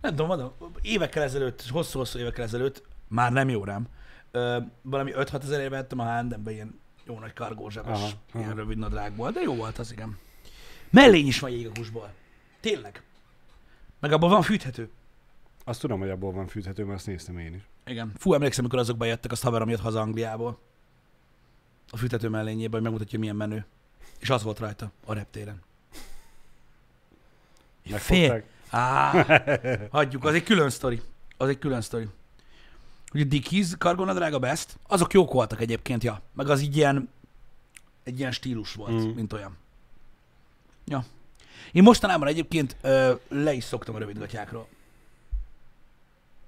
Nem tudom, mondom, évekkel ezelőtt, hosszú-hosszú évekkel ezelőtt, már nem jó rám, ö, valami 5-6 ezer éve vettem a H&M-be ilyen jó nagy kargózsebes, ilyen rövid nadrágból, de jó volt az, igen. Mellény is van jégakusból. Tényleg. Meg abban van fűthető. Azt tudom, hogy abból van fűthető, mert azt néztem én is. Igen. Fú, emlékszem, amikor azok bejöttek, azt haverom jött haza Angliából. A fűtető mellényében, hogy megmutatja, milyen menő. És az volt rajta, a reptéren. Fél. Á, hagyjuk, az egy külön sztori. Az egy külön sztori. Ugye Dickies kargonadrága best, azok jók voltak egyébként, ja. Meg az így ilyen, egy ilyen stílus volt, mm. mint olyan. Ja. Én mostanában egyébként ö, le is szoktam a rövidgatyákról.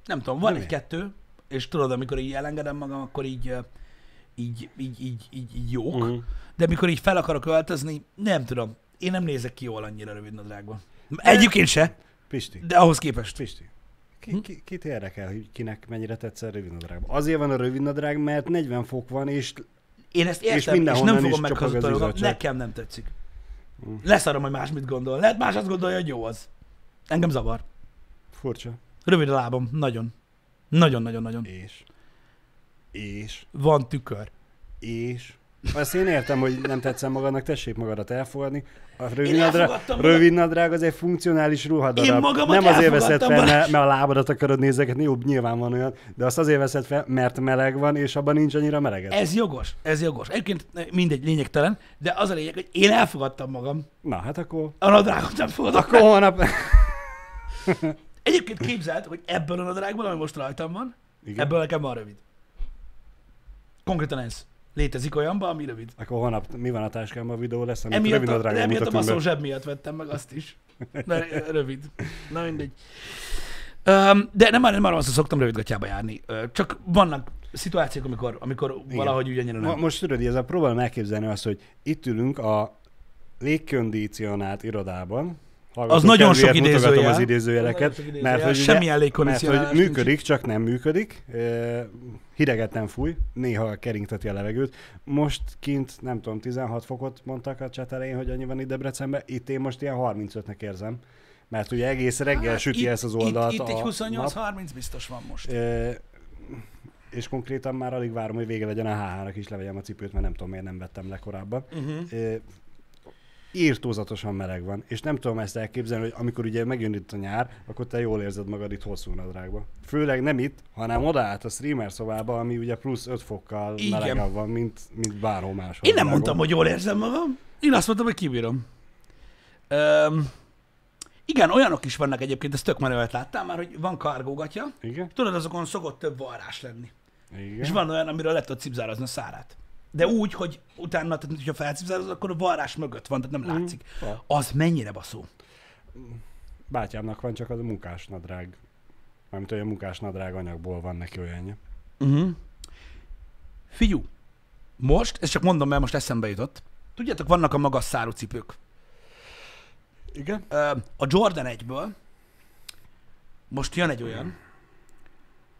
Nem tudom, van egy-kettő, és tudod, amikor így elengedem magam, akkor így, így, így, így, így, így jók. Mm. De mikor így fel akarok öltözni, nem tudom. Én nem nézek ki jól annyira rövid nadrágban. Egyébként se, Pisti, de ahhoz képest. Pisti. Hm? Ki, ki, kit érdekel, hogy kinek mennyire tetsz a rövid nadrág? Azért van a rövid nadrág, mert 40 fok van, és Én ezt értem, és, és nem fogom izzadság. Nekem nem tetszik. Leszarom, hogy más mit gondol. Lehet más azt gondolja, hogy jó az. Engem zavar. furcsa. Rövid a lábam. Nagyon. Nagyon-nagyon-nagyon. És. És. Van tükör. És. Azt én értem, hogy nem tetszem magadnak, tessék magadat elfogadni. A rövid, Én nadrág, elfogadtam magam. rövid nadrág az egy funkcionális ruhadarab. Én magamat nem azért veszed fel, mert, mert a lábadat akarod nézegetni, jó, nyilván van olyan, de azt azért veszed fel, mert meleg van, és abban nincs annyira meleged. Ez jogos. Ez jogos. Egyébként mindegy, lényegtelen, de az a lényeg, hogy én elfogadtam magam. Na, hát akkor, A nadrágot nem fogadok. akkor holnap... Egyébként képzeld, hogy ebből a nadrágból, ami most rajtam van, Igen. ebből nekem van rövid. Konkrétan ez. Létezik olyanban, ami rövid. Akkor holnap mi van a táskámban, a videó lesz, amit Emiatt rövid a, nadrágon emiatt a baszó zseb miatt vettem meg azt is. Mert rövid. Na mindegy. Um, de nem már nem van szó, szoktam rövidgatjába járni. Csak vannak szituációk, amikor, amikor valahogy úgy annyira Ma, nem. most tudod, ez a próbálom elképzelni azt, hogy itt ülünk a légkondicionált irodában, hallgatók nagyon sok idézőjel. az idézőjeleket, idézőjel. mert hogy, ugye, Semmi mert elégkondicionálás hogy nincs. működik, csak nem működik. Hideget nem fúj, néha keringteti a levegőt. Most kint, nem tudom, 16 fokot mondtak a chat elején, hogy annyi van itt Debrecenben, itt én most ilyen 35-nek érzem. Mert ugye egész reggel Hát, süti itt- ezt az oldalt Itt, itt egy a 28-30 biztos van most. Ö, és konkrétan már alig várom, hogy vége legyen a HH-nak is levegyem a cipőt, mert nem tudom, miért nem vettem le korábban. Uh-huh. Ö, írtózatosan meleg van, és nem tudom ezt elképzelni, hogy amikor ugye megjön itt a nyár, akkor te jól érzed magad itt hosszú nadrágba. Főleg nem itt, hanem odaállt a streamer szobába, ami ugye plusz 5 fokkal Igen. melegebb van, mint, mint bárhol máshol. Én nem világon. mondtam, hogy jól érzem magam. Én azt mondtam, hogy kibírom. Öm, igen, olyanok is vannak egyébként, ezt tök menőet láttál már, hogy van kargógatja. Igen? Tudod, azokon szokott több varrás lenni. Igen. És van olyan, amiről le tudod cipzározni a szárát. De úgy, hogy utána, tehát hogyha felcipzározod, akkor a varrás mögött van, tehát nem látszik. Ja. Az mennyire baszó. Bátyámnak van csak az a munkás nadrág. Mármint olyan munkás nadrág anyagból van neki olyanja. Uh-huh. Figyú, most, ezt csak mondom, mert most eszembe jutott. Tudjátok, vannak a magas szárú cipők. Igen? A Jordan 1-ből most jön egy olyan,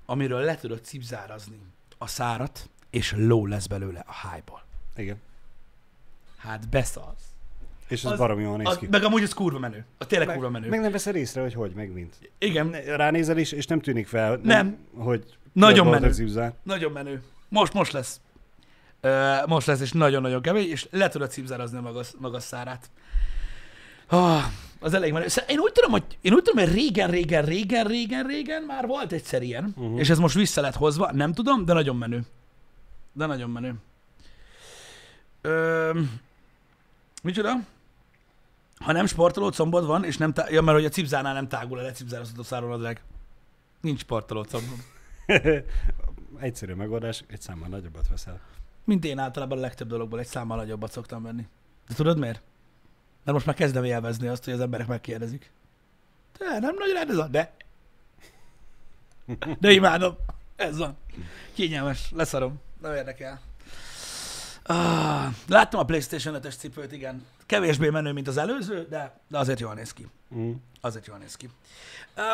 amiről le tudod cipzárazni a szárat, és ló lesz belőle a hájból. Igen. Hát beszalsz. És az, Az- baromi jól néz ki. meg amúgy az kurva menő. A tényleg kurva menő. Meg nem veszed észre, hogy hogy, meg mint. Igen, Ránézel is, és nem tűnik fel, nem, Nem. hogy Nagyon menő. az nagyon menő. Most, most lesz. Ö, most lesz, és nagyon-nagyon kemény, és le tudod cipzárazni a magas, magas szárát. Ah, az elég menő. Szóval Én úgy tudom, hogy, én úgy tudom, hogy régen, régen, régen, régen, régen már volt egyszer ilyen, uh-huh. és ez most vissza lett hozva, nem tudom, de nagyon menő. De nagyon menő. Ö, micsoda? Ha nem sportoló combod van, és nem, tá- ja, mert hogy a cipzárnál nem tágul a lecipzározható száronadrág. Nincs sportoló combod. Egyszerű megoldás, egy számmal nagyobbat veszel. Mint én általában a legtöbb dologból egy számmal nagyobbat szoktam venni. De tudod miért? Mert most már kezdem élvezni azt, hogy az emberek megkérdezik. Te nem nagy rád ez a... De. De imádom. Ez van. Kényelmes. Leszarom. Nem érdekel. Ah, láttam a PlayStation 5-es cipőt, igen. Kevésbé menő, mint az előző, de, de azért jól néz ki. Mm. Azért jól néz ki.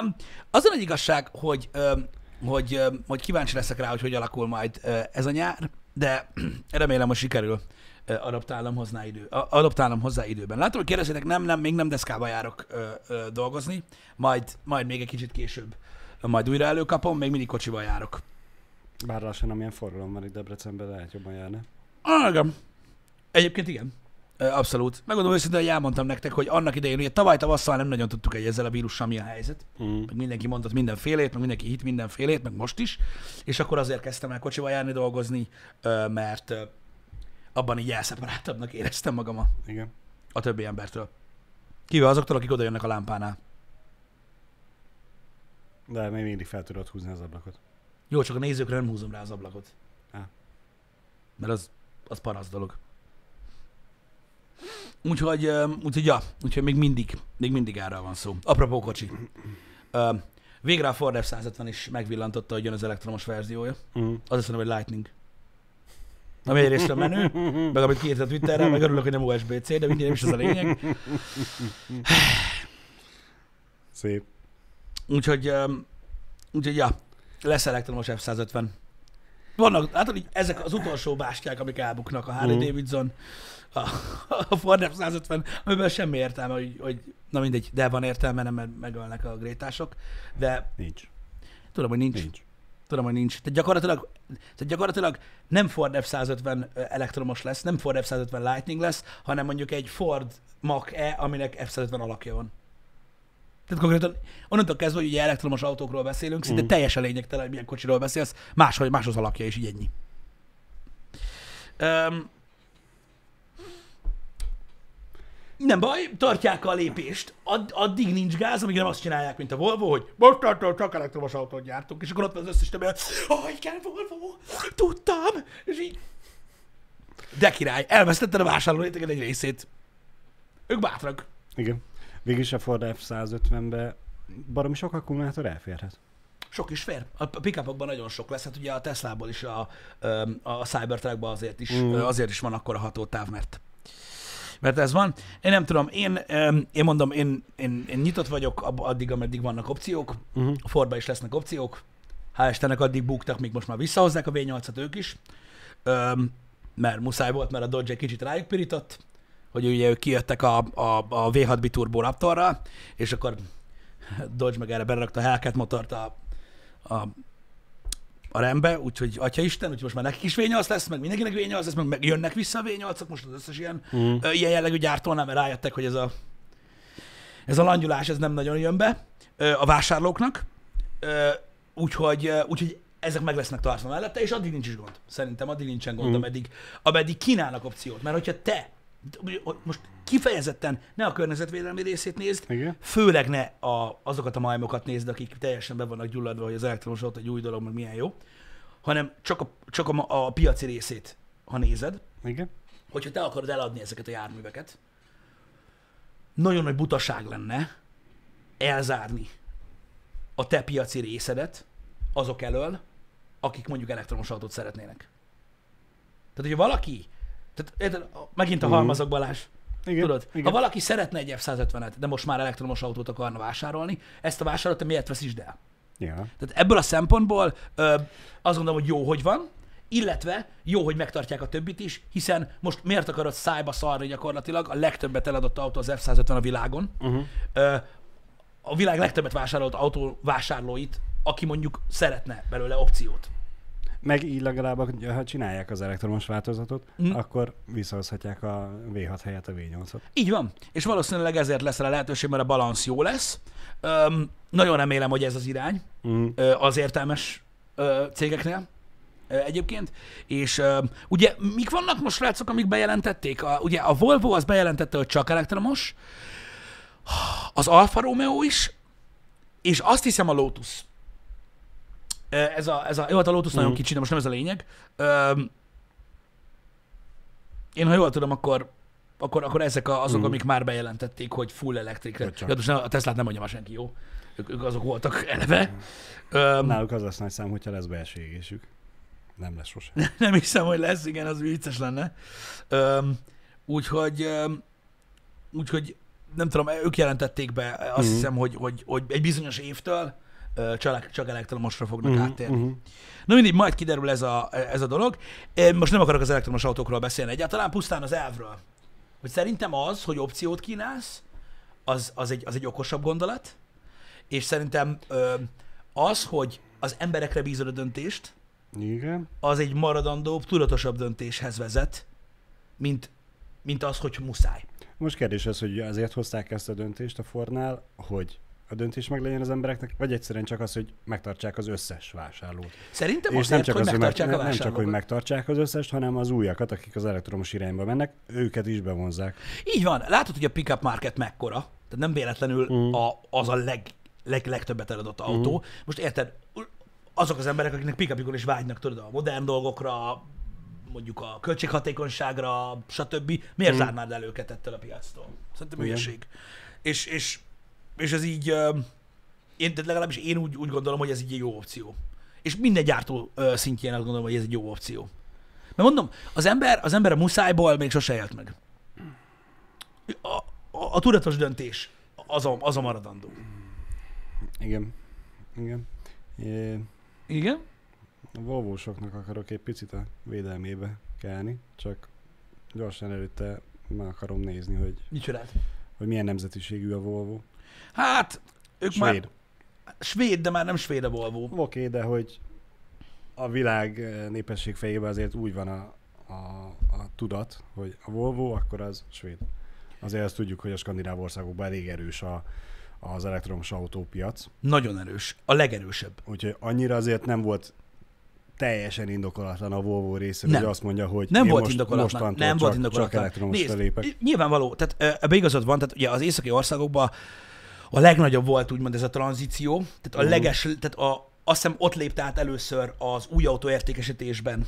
Um, az a nagy igazság, hogy, um, hogy, um, hogy kíváncsi leszek rá, hogy hogy alakul majd uh, ez a nyár, de remélem, hogy sikerül uh, adaptálnom hozzá, idő, a- adaptálnom hozzá időben. Látom, hogy kérdezitek, nem, nem, még nem deszkába járok uh, uh, dolgozni, majd, majd még egy kicsit később uh, majd újra előkapom, még mindig kocsival járok. Bár lassan amilyen forgalom van itt Debrecenben, lehet jobban járni. Ah, igen. Egyébként igen. Abszolút. Megmondom őszintén, hogy elmondtam nektek, hogy annak idején, ugye tavaly tavasszal nem nagyon tudtuk, hogy ezzel a vírussal mi a helyzet. Mm. meg mindenki mondott mindenfélét, meg mindenki hit mindenfélét, meg most is, és akkor azért kezdtem el kocsival járni dolgozni, mert abban így elszeparáltabbnak éreztem magam a, Igen. a többi embertől. Kivel azoktól, akik oda jönnek a lámpánál. De még mindig fel tudod húzni az ablakot. Jó, csak a nézőkre nem húzom rá az ablakot. Á. Mert az, az parasz dolog. Úgyhogy, úgyhogy, ja, úgyhogy még mindig, még mindig erről van szó. Apropó kocsi. Végre a Ford F-150 is megvillantotta, hogy jön az elektromos verziója. Mm. Az azt mondom, hogy Lightning. Ami egyrészt menő, meg amit kiírt a Twitterre, meg örülök, hogy nem USB-C, de mindig nem is az a lényeg. Szép. Úgyhogy, úgyhogy ja, lesz elektromos F-150. Vannak, látod, hogy ezek az utolsó bástyák, amik elbuknak, a Harley Mhm. Davidson, a, a Ford F-150, amiben semmi értelme, hogy, hogy, na mindegy, de van értelme, nem mert megölnek a grétások, de Nincs. tudom, hogy nincs. Nincs. Tudom, hogy nincs. Tehát gyakorlatilag, tehát gyakorlatilag nem Ford F-150 elektromos lesz, nem Ford F-150 Lightning lesz, hanem mondjuk egy Ford Mach-E, aminek F-150 alakja van. Tehát konkrétan onnantól kezdve, hogy ugye elektromos autókról beszélünk, szinte Mhm. teljesen lényegtelen, hogy milyen kocsiról beszélsz, máshogy más az alakja, és így ennyi. Um, nem baj, tartják a lépést. Ad, addig nincs gáz, amíg nem azt csinálják, mint a Volvo, hogy mostantól csak elektromos autót gyártunk, és akkor ott van az összes többi, hogy igen, Volvo, tudtam, és így. De király, elvesztetted a vásárló réteged egy részét. Ők bátrak. Igen. Végülis a Ford F-150-be baromi sok akkumulátor elférhet. Sok is fér. A pickupokban nagyon sok lesz. Hát ugye a Teslából is, a, a Cybertruckban azért is, Mm. azért is van akkor a hatótáv, mert mert ez van. Én nem tudom, én, én mondom, én, én, én nyitott vagyok addig, ameddig vannak opciók. Uh-huh. A Fordba is lesznek opciók. Hál' Istennek addig buktak, míg most már visszahozzák a V8-at ők is. Öm, mert muszáj volt, mert a Dodge egy kicsit rájuk pirított, hogy ugye ők kijöttek a, a, a V6 Biturbo Raptorral, és akkor Dodge meg erre berakta a Hellcat motort a, a, a rembe, úgyhogy atya Isten, úgyhogy most már nekik is V8 lesz, meg mindenkinek V8 lesz, meg, meg jönnek vissza a V8-ok, most az összes ilyen, ö, ilyen jellegű gyártónál, mert rájöttek, hogy ez a, ez a langyulás, ez nem nagyon jön be ö, a vásárlóknak, Ö, úgyhogy, ö, úgyhogy ezek meg lesznek tartva mellette, és addig nincs is gond. Szerintem addig nincsen gond, Mm. ameddig, ameddig kínálnak opciót. Mert hogyha te, most kifejezetten ne a környezetvédelmi részét nézd, Igen. főleg ne a, azokat a majmokat nézd, akik teljesen be vannak gyulladva, hogy az elektromos autó egy új dolog, meg milyen jó, hanem csak a, csak a, a piaci részét, ha nézed, Igen. hogyha te akarod eladni ezeket a járműveket, nagyon nagy butaság lenne elzárni a te piaci részedet azok elől, akik mondjuk elektromos autót szeretnének. Tehát, hogyha valaki, tehát megint a Mhm. halmazok Balázs, Igen. Tudod, Igen. ha valaki szeretne egy F-150-et, de most már elektromos autót akarna vásárolni, ezt a vásárlót te miért veszítsd el? Ja. Tehát ebből a szempontból ö, azt gondolom, hogy jó, hogy van, illetve jó, hogy megtartják a többit is, hiszen most miért akarod szájba szarni gyakorlatilag a legtöbbet eladott autó az F-150 a világon, Uh-huh. ö, a világ legtöbbet vásárolt autó vásárlóit, aki mondjuk szeretne belőle opciót. Meg így legalább, ha csinálják az elektromos változatot, Mm. akkor visszahozhatják a V6 helyett a V8-ot. Így van, és valószínűleg ezért lesz rá lehetőség, mert a balansz jó lesz. Öm, nagyon remélem, hogy ez az irány. Mm. az értelmes cégeknél egyébként. És ugye mik vannak most, srácok, amik bejelentették? A, ugye a Volvo az bejelentette, hogy csak elektromos, az Alfa Romeo is, és azt hiszem a Lotus. Ez a, ez a, jó, hát a Lotus nagyon Mhm. kicsi, de most nem ez a lényeg. Én, ha jól tudom, akkor akkor, akkor ezek a, azok, Mhm. amik már bejelentették, hogy full csak. Ja, most ne- a Teslát nem mondja már senki, jó? Ők, ők azok voltak eleve. Öm, Náluk az lesz nagy szám, hogyha lesz belső égésük. Nem lesz sose. nem hiszem, hogy lesz, igen, az vicces lenne. Öm, úgyhogy, úgyhogy nem tudom, ők jelentették be, azt Mhm. hiszem, hogy, hogy, hogy egy bizonyos évtől csak, csak elektromosra fognak Mhm, áttérni. mhm. Na mindig, majd kiderül ez a, ez a dolog. Én most nem akarok az elektromos autókról beszélni egyáltalán, pusztán az elvről. Hogy szerintem az, hogy opciót kínálsz, az, az, egy, az egy okosabb gondolat, és szerintem ö, az, hogy az emberekre bízod a döntést, Igen. az egy maradandóbb, tudatosabb döntéshez vezet, mint, mint az, hogy muszáj. Most kérdés az, hogy azért hozták ezt a döntést a Fordnál, hogy a döntés meg legyen az embereknek, vagy egyszerűen csak az, hogy megtartsák az összes vásárlót. Szerintem És azért, nem csak, hogy az, hogy meg, megtartják a nem csak, hogy vásárlókat. megtartsák az összest, hanem az újakat, akik az elektromos irányba mennek, őket is bevonzák. Így van. Látod, hogy a pickup market mekkora, tehát nem véletlenül Mm. a, az a leg, leg, legtöbbet eladott autó. Most érted, azok az emberek, akiknek pickupjukon is vágynak, tudod, a modern dolgokra, mondjuk a költséghatékonyságra, stb. Miért Mm. zárnád el őket ettől a piactól? Szerintem hülyeség. És, és, és ez így, én, de legalábbis én úgy, úgy gondolom, hogy ez így egy jó opció. És minden gyártó szintjén azt gondolom, hogy ez egy jó opció. Mert mondom, az ember, az ember a muszájból még sose élt meg. A, a, a tudatos döntés az a, az a maradandó. Igen. Igen. É, Igen? a Volvo-soknak akarok egy picit a védelmébe kelni, csak gyorsan előtte meg akarom nézni, hogy, Micsodát? hogy milyen nemzetiségű a Volvo. Hát, ők már Svéd. svéd, de már nem svéd a Volvo. Oké, okay, de hogy a világ eh, népesség fejében azért úgy van a, a, a tudat, hogy a Volvo, akkor az svéd. Azért azt tudjuk, hogy a skandináv országokban elég erős a, az elektromos autópiac, Nagyon erős. A legerősebb. úgyhogy annyira azért nem volt teljesen indokolatlan a Volvo részéről, Nem. hogy azt mondja, hogy Nem volt most, indokolatlan. mostantól Nem csak, volt indokolatlan. csak elektromos Nézd, lépek. nyilvánvaló, tehát ö, ebbe igazad van, tehát ugye az északi országokban a legnagyobb volt úgymond ez a tranzíció, tehát a Mhm. leges, tehát a, azt hiszem ott lépte át először az új autó értékesítésben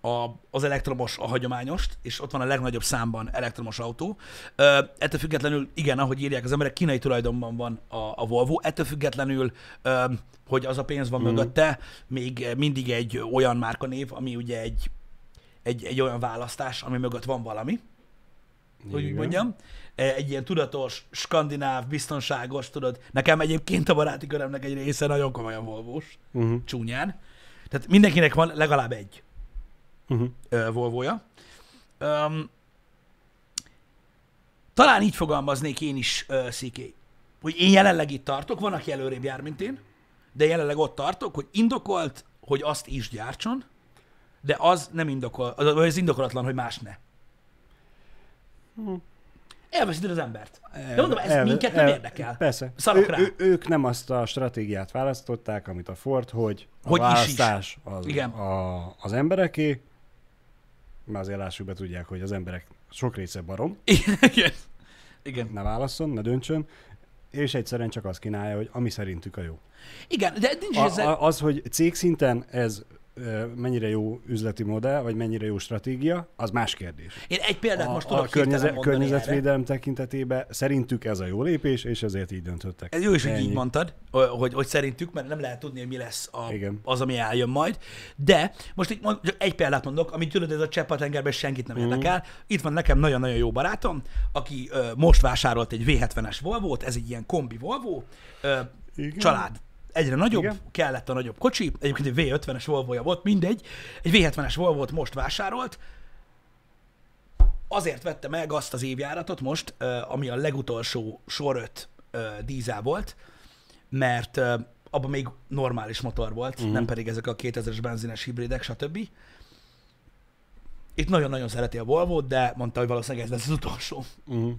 a, az elektromos, a hagyományost, és ott van a legnagyobb számban elektromos autó. Ö, ettől függetlenül, igen, ahogy írják az emberek, kínai tulajdonban van a, a Volvo, ettől függetlenül, ö, hogy az a pénz van Mhm. mögötte, még mindig egy olyan márkanév, ami ugye egy, egy, egy olyan választás, ami mögött van valami. hogy úgy Igen. mondjam. E, Egy ilyen tudatos, skandináv, biztonságos, tudod. Nekem egyébként a baráti körömnek egy része nagyon komolyan volvós, Uh-huh. csúnyán. Tehát mindenkinek van legalább egy Uh-huh. ö, Volvoja. Öm, talán így fogalmaznék én is, uh, CK, hogy én jelenleg itt tartok, van, aki előrébb jár, mint én, de jelenleg ott tartok, hogy indokolt, hogy azt is gyártson, de az nem indokol, az, az indokolatlan, hogy más ne. Elveszíted az embert. De mondom, ez El- minket nem el- érdekel. Persze. Szarok Ő, rá. ő, ők nem azt a stratégiát választották, amit a Ford, hogy a Hogy is is. választás az, Igen. A, az embereké, mert azért lássuk be tudják, hogy az emberek sok része barom, Igen. Igen. ne válasszon, ne döntsön, és egyszerűen csak azt kínálja, hogy ami szerintük a jó. Igen, de nincs A, ezzel... az, hogy cégszinten ez mennyire jó üzleti modell, vagy mennyire jó stratégia, az más kérdés. Én egy példát A, most a tudok hirtelen környezet, mondani erre. környezetvédelem tekintetében szerintük ez a jó lépés, és ezért így döntöttek. Ez jó is, hogy így mondtad, hogy, hogy szerintük, mert nem lehet tudni, hogy mi lesz a, Igen. az, ami eljön majd. De most itt mond, egy példát mondok, amit tudod, ez a csepp a tengerben senkit nem Mhm. érdekel. Itt van nekem nagyon-nagyon jó barátom, aki ö, most vásárolt egy V70-es Volvo-t, ez egy ilyen kombi Volvo, ö, Igen. család. Egyre nagyobb, Igen. Kellett a nagyobb kocsi, egyébként egy V50-es Volvo-ja volt, mindegy. Egy V70-es Volvo-t most vásárolt, azért vette meg azt az évjáratot most, ami a legutolsó sor 5 ö, dízel volt, mert abban még normális motor volt, uh-huh. nem pedig ezek a 2000-es benzines hibridek, stb. Itt nagyon-nagyon szereti a volvo de mondta, hogy valószínűleg ez lesz az utolsó Uh-huh.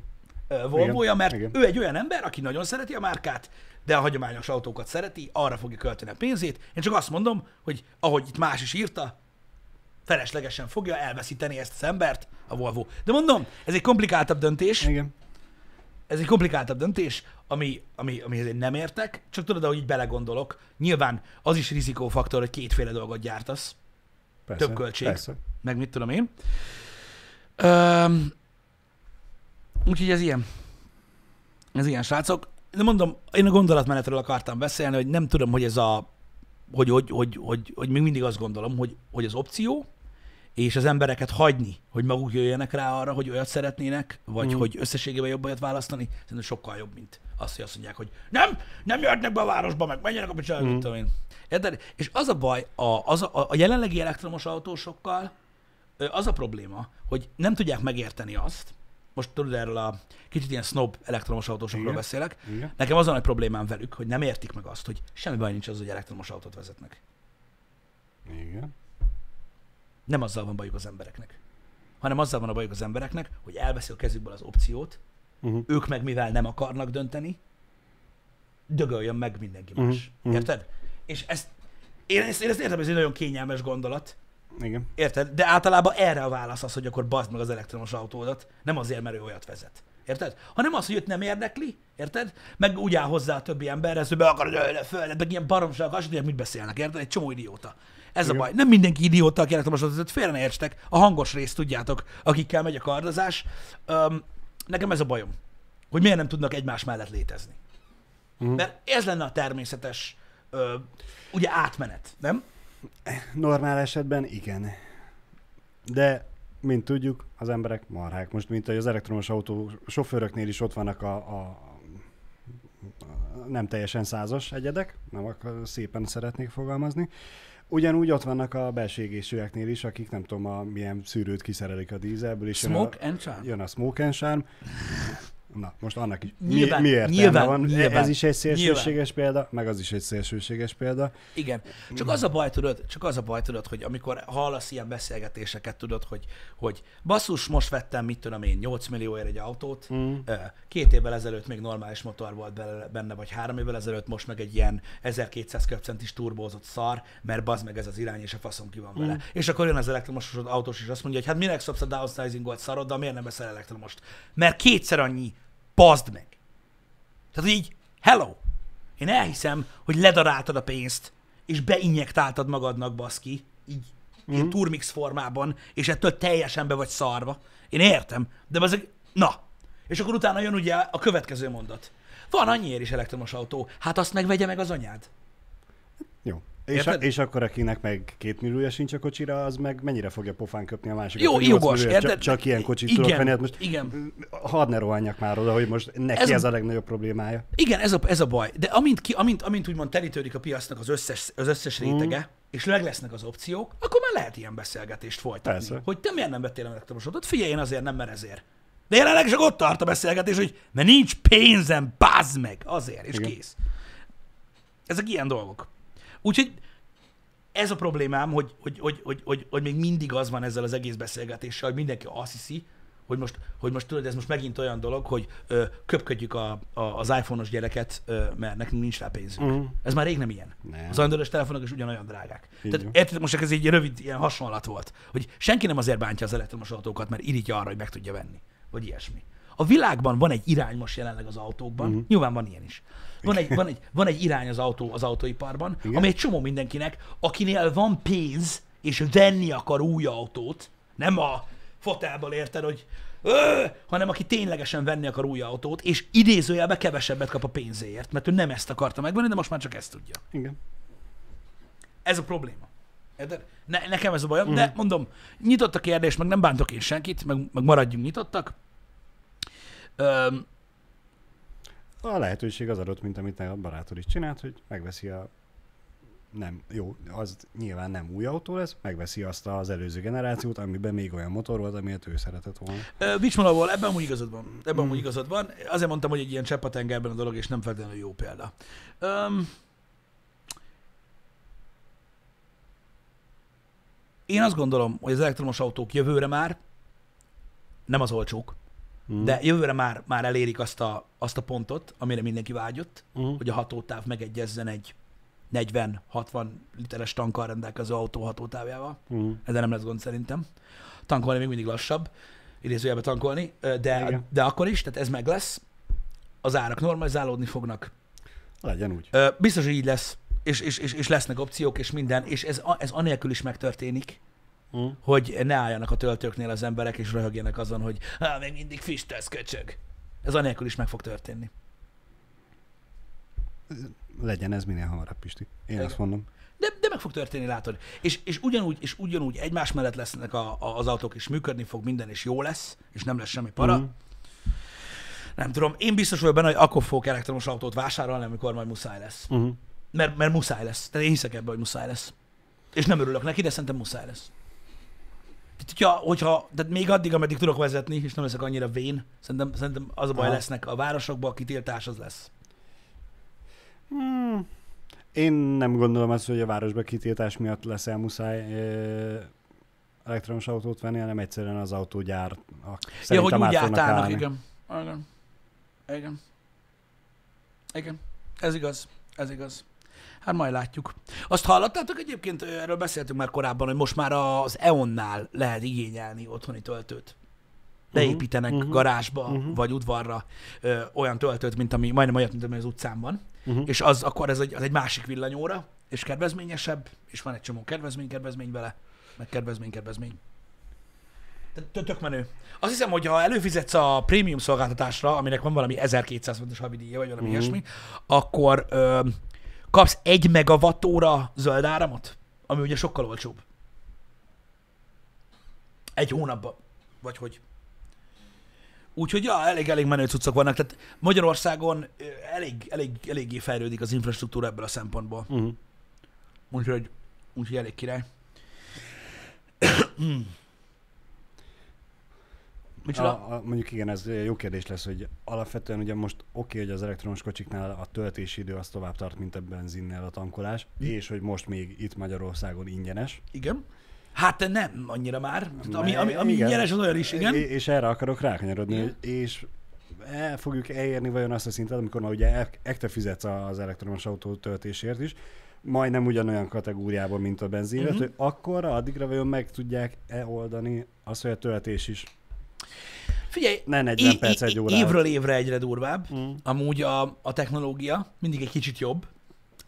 Volvo-ja, mert igen. ő egy olyan ember, aki nagyon szereti a márkát, de a hagyományos autókat szereti, arra fogja költeni a pénzét. Én csak azt mondom, hogy ahogy itt más is írta, feleslegesen fogja elveszíteni ezt az embert a Volvo. De mondom, ez egy komplikáltabb döntés, Igen. ez egy komplikáltabb döntés, ami, ami, amihez én nem értek, csak tudod, ahogy így belegondolok, nyilván az is rizikófaktor, hogy kétféle dolgot gyártasz, Persze, Több költség. Persze. meg mit tudom én. Öm, úgyhogy ez ilyen. Ez ilyen, srácok. De mondom, én a gondolatmenetről akartam beszélni, hogy nem tudom, hogy ez a, hogy, hogy, hogy, hogy, hogy még mindig azt gondolom, hogy, hogy az opció, és az embereket hagyni, hogy maguk jöjjenek rá arra, hogy olyat szeretnének, vagy Mm. hogy összességében jobb olyat választani, szerintem sokkal jobb, mint azt, hogy azt mondják, hogy nem, nem jöhetnek be a városba, meg menjenek a picsába, mm. tudom én. Érted? És az a baj, a, az a, a jelenlegi elektromos autósokkal az a probléma, hogy nem tudják megérteni azt, most tudod erről a kicsit ilyen snob elektromos autósokról Igen. beszélek, Igen. nekem az a nagy problémám velük, hogy nem értik meg azt, hogy semmi baj nincs az, hogy elektromos autót vezetnek. Igen. Nem azzal van bajuk az embereknek, hanem azzal van a bajuk az embereknek, hogy elveszi a kezükből az opciót, Uh-huh. ők meg mivel nem akarnak dönteni, dögöljön meg mindenki más. mhm. Érted? És ezt, én, ezt, én ezt értem, ez egy nagyon kényelmes gondolat, Igen. Érted? De általában erre a válasz az, hogy akkor bazd meg az elektromos autódat, nem azért, mert ő olyat vezet. Érted? Hanem az, hogy őt nem érdekli, érted? Meg úgy áll hozzá a többi emberhez, hogy be akarod ölni föl, meg ilyen baromság, azt tudják, mit beszélnek, érted? Egy csomó idióta. Ez Igen. a baj. Nem mindenki idióta, aki elektromos autót félre ne értsetek. A hangos részt tudjátok, akikkel megy a kardozás. Öm, nekem ez a bajom, hogy miért nem tudnak egymás mellett létezni. Mhm. Mert ez lenne a természetes, ö, ugye átmenet, nem? Normál esetben igen. De, mint tudjuk, az emberek marhák. Most, mint hogy az elektromos autó sofőröknél is ott vannak a, a, nem teljesen százas egyedek, nem akar, szépen szeretnék fogalmazni. Ugyanúgy ott vannak a belső égésűeknél is, akik nem tudom, a, milyen szűrőt kiszerelik a dízelből. És jön a- Smoke and charm. jön a smoke and charm. Na, most annak is. Nyilván, mi, mi értelme nyilván, van? nyilván, Ez is egy szélsőséges példa, meg az is egy szélsőséges példa. Igen. Csak az a baj, tudod, csak az a baj, tudod, hogy amikor hallasz ilyen beszélgetéseket, tudod, hogy, hogy basszus, most vettem, mit tudom én, 8 millióért egy autót, Mm. Két évvel ezelőtt még normális motor volt benne, vagy három évvel ezelőtt, most meg egy ilyen 1200 köbcentis turbózott szar, mert bazd meg ez az irány, és a faszom ki van vele. Mm. És akkor jön az elektromos autós, és azt mondja, hogy hát minek szopsz a downsizingolt szarod, de miért nem veszel elektromost? Mert kétszer annyi, bazd meg. Tehát így, hello, én elhiszem, hogy ledaráltad a pénzt, és beinjektáltad magadnak, baszki, így mm. ilyen turmix formában, és ettől teljesen be vagy szarva. Én értem, de ezek, na. És akkor utána jön ugye a következő mondat. Van annyiért is elektromos autó, hát azt megvegye meg az anyád. Jó. És, a, és akkor akinek meg két milliója sincs a kocsira, az meg mennyire fogja pofán köpni a másikat? Jó, jogos, érted? Csak, csak ilyen kocsit Igen, tudok venni, hát most igen. hadd ne rohanjak már oda, hogy most neki Ez ez, a- legnagyobb problémája. Igen, ez a, ez a baj. De amint, ki, amint, amint úgymond terítődik a piacnak az összes, az összes rétege, Mhm. és meg lesznek az opciók, akkor már lehet ilyen beszélgetést folytatni. Persze. Hogy te miért nem vettél elektromos autót? Figyelj, én azért nem, mert ezért. De jelenleg csak ott tart a beszélgetés, hogy mert nincs pénzem, bazd meg, azért, és Igen. kész. Ezek ilyen dolgok. Úgyhogy ez a problémám, hogy, hogy, hogy, hogy, hogy, hogy még mindig az van ezzel az egész beszélgetéssel, hogy mindenki azt hiszi, hogy most, hogy most tudod, ez most megint olyan dolog, hogy ö, köpködjük a, a, az iPhone-os gyereket, ö, mert nekünk nincs rá pénzünk. Mhm. Ez már rég nem ilyen. Nem. Az androidos telefonok is ugyanolyan drágák. Így Tehát érted, most ez egy rövid ilyen hasonlat volt, hogy senki nem azért bántja az elektromos autókat, mert irítja arra, hogy meg tudja venni, vagy ilyesmi. A világban van egy irány most jelenleg az autókban, Mhm. nyilván van ilyen is. Van egy, van, egy, van egy irány az, autó, az autóiparban, Igen. ami egy csomó mindenkinek, akinél van pénz, és venni akar új autót, nem a fotelból érted, hogy ö, hanem aki ténylegesen venni akar új autót, és idézőjelben kevesebbet kap a pénzéért, mert ő nem ezt akarta megvenni, de most már csak ezt tudja. Igen. Ez a probléma. Érted? Ne, nekem ez a bajom, Mhm. de mondom, nyitott a kérdés, meg nem bántok én senkit, meg, meg maradjunk nyitottak. Öm, A lehetőség az adott, mint amit a barátod is csinált, hogy megveszi a nem, jó, az nyilván nem új autó lesz, megveszi azt az előző generációt, amiben még olyan motor volt, amilyet ő szeretett volna. Ö, Bicsmalaból, ebben amúgy igazad van. Ebben Mm. amúgy igazad van. Azért mondtam, hogy egy ilyen csepp a tengerben a dolog, és nem feltétlenül jó példa. Um, én azt gondolom, hogy az elektromos autók jövőre már, nem az olcsók, Mm. de jövőre már, már elérik azt a, azt a pontot, amire mindenki vágyott, Mm. hogy a hatótáv megegyezzen egy 40-60 literes tankkal rendelkező autó hatótávjával. Mm. Ezzel nem lesz gond szerintem. Tankolni még mindig lassabb, idézőjelben tankolni, de, Igen. de akkor is, tehát ez meg lesz. Az árak normalizálódni fognak. Legyen úgy. Biztos, hogy így lesz, és, és, és, és lesznek opciók, és minden, és ez, ez anélkül is megtörténik, Mm. hogy ne álljanak a töltőknél az emberek, és röhögjenek azon, hogy Há, még mindig füstölsz, köcsög. Ez anélkül is meg fog történni. Legyen ez minél hamarabb, Pisti. Én Igen. azt mondom. De, de meg fog történni, látod. És, és, ugyanúgy, és ugyanúgy egymás mellett lesznek a, a, az autók, és működni fog minden, és jó lesz, és nem lesz semmi para. Mm. Nem tudom, én biztos vagyok benne, hogy akkor fogok elektromos autót vásárolni, amikor majd muszáj lesz. Mm. Mert, mert muszáj lesz. Tehát én hiszek ebben, hogy muszáj lesz. És nem örülök neki, de szerintem muszáj lesz. Tehát, hogyha, hogyha, tehát még addig, ameddig tudok vezetni, és nem leszek annyira vén, szerintem, szerintem az a baj Aha. lesznek a városokban, a kitiltás az lesz. Mm. Én nem gondolom azt, hogy a városba kitiltás miatt lesz el muszáj ö, elektromos autót venni, hanem egyszerűen az autógyár Ja, hogy úgy átállnak, igen. Igen. Igen. Igen. Ez igaz. Ez igaz. Hát majd látjuk. Azt hallottátok egyébként, erről beszéltünk már korábban, hogy most már az EON-nál lehet igényelni otthoni töltőt. Beépítenek Mhm, mhm, garázsba mhm. vagy udvarra ö, olyan töltőt, mint ami, majdnem olyat, mint ami az utcán van. Uh-huh. És az akkor ez egy, az egy másik villanyóra, és kedvezményesebb, és van egy csomó kedvezmény, kedvezmény vele, meg kedvezmény, kedvezmény. Tök- menő. Azt hiszem, hogy ha előfizetsz a prémium szolgáltatásra, aminek van valami 1200 fontos havidíja, vagy valami uh-huh. ilyesmi, akkor ö, kapsz egy megawattóra zöld áramot, ami ugye sokkal olcsóbb. Egy hónapban. Vagy hogy. Úgyhogy ja, elég, elég menő cuccok vannak. Tehát Magyarországon elég, elég, eléggé fejlődik az infrastruktúra ebből a szempontból. Uh-huh. Úgyhogy, úgyhogy elég király. Micsoda? A, a, mondjuk igen, ez jó kérdés lesz, hogy alapvetően ugye most oké, hogy az elektromos kocsiknál a töltési idő az tovább tart, mint a benzinnel a tankolás, Hm. és hogy most még itt Magyarországon ingyenes. Igen. Hát nem annyira már. Ami, ami, ami igen. ingyenes, az olyan is, igen. É- És erre akarok rákanyarodni, Igen. és el fogjuk elérni vajon azt a szintet, amikor már ugye el- ekte fizetsz az elektromos autó töltésért is, majdnem ugyanolyan kategóriában, mint a benzinre, Mhm. uh-huh. hogy akkor addigra vajon meg tudják-e oldani azt, hogy a töltés is Figyelj, ne 40 é- perc egy órára. évről évre egyre durvább. Mm. Amúgy a, a technológia mindig egy kicsit jobb.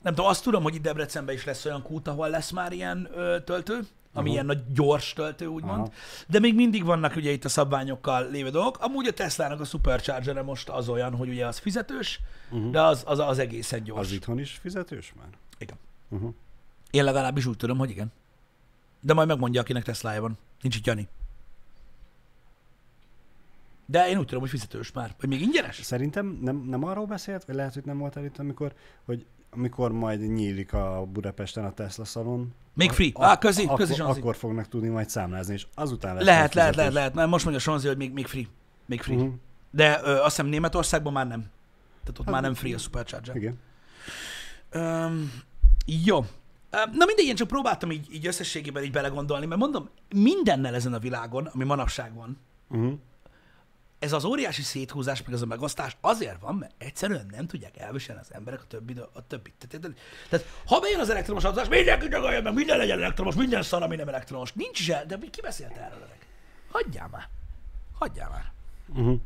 Nem tudom, azt tudom, hogy itt Debrecenben is lesz olyan kút, ahol lesz már ilyen ö, töltő, ami Aha. ilyen nagy gyors töltő, úgymond. Aha. De még mindig vannak ugye itt a szabványokkal lévő dolgok. Amúgy a Teslának a Supercharger most az olyan, hogy ugye az fizetős, Uh-huh. de az, az, az egészen gyors. Az itthon is fizetős már? Igen. Uh-huh. Én legalábbis úgy tudom, hogy igen. De majd megmondja, akinek Teslája van. Nincs itt Jani. De én úgy tudom, hogy fizetős már. Vagy még ingyenes? Szerintem nem, nem arról beszélt, vagy lehet, hogy nem volt itt, amikor, hogy amikor majd nyílik a Budapesten a Tesla szalon, Még free. a- Á, közi, akkor, közi Zsonzi. akkor fognak tudni majd számlázni, és azután lesz Lehet, lehet, lehet, lehet. Mert most mondja Sonzi, hogy még, még free. Még free. Uh-huh. De ö, azt hiszem Németországban már nem. Tehát ott Hát, már nem free a Supercharger. Igen. Um, jó. Na mindegy, én csak próbáltam így, így összességében így belegondolni, mert mondom, mindennel ezen a világon, ami manapság van, Uh-huh. Ez az óriási széthúzás, meg ez a megosztás azért van, mert egyszerűen nem tudják elviselni az emberek a többi, a többit. Tehát, tehát, ha bejön az elektromos autózás, mindenki nyugodjon meg, minden legyen elektromos, minden szar, ami nem elektromos. Nincs is el, de ki beszélt erről öreg? Hagyjál már. Hagyjál már. Uh-huh.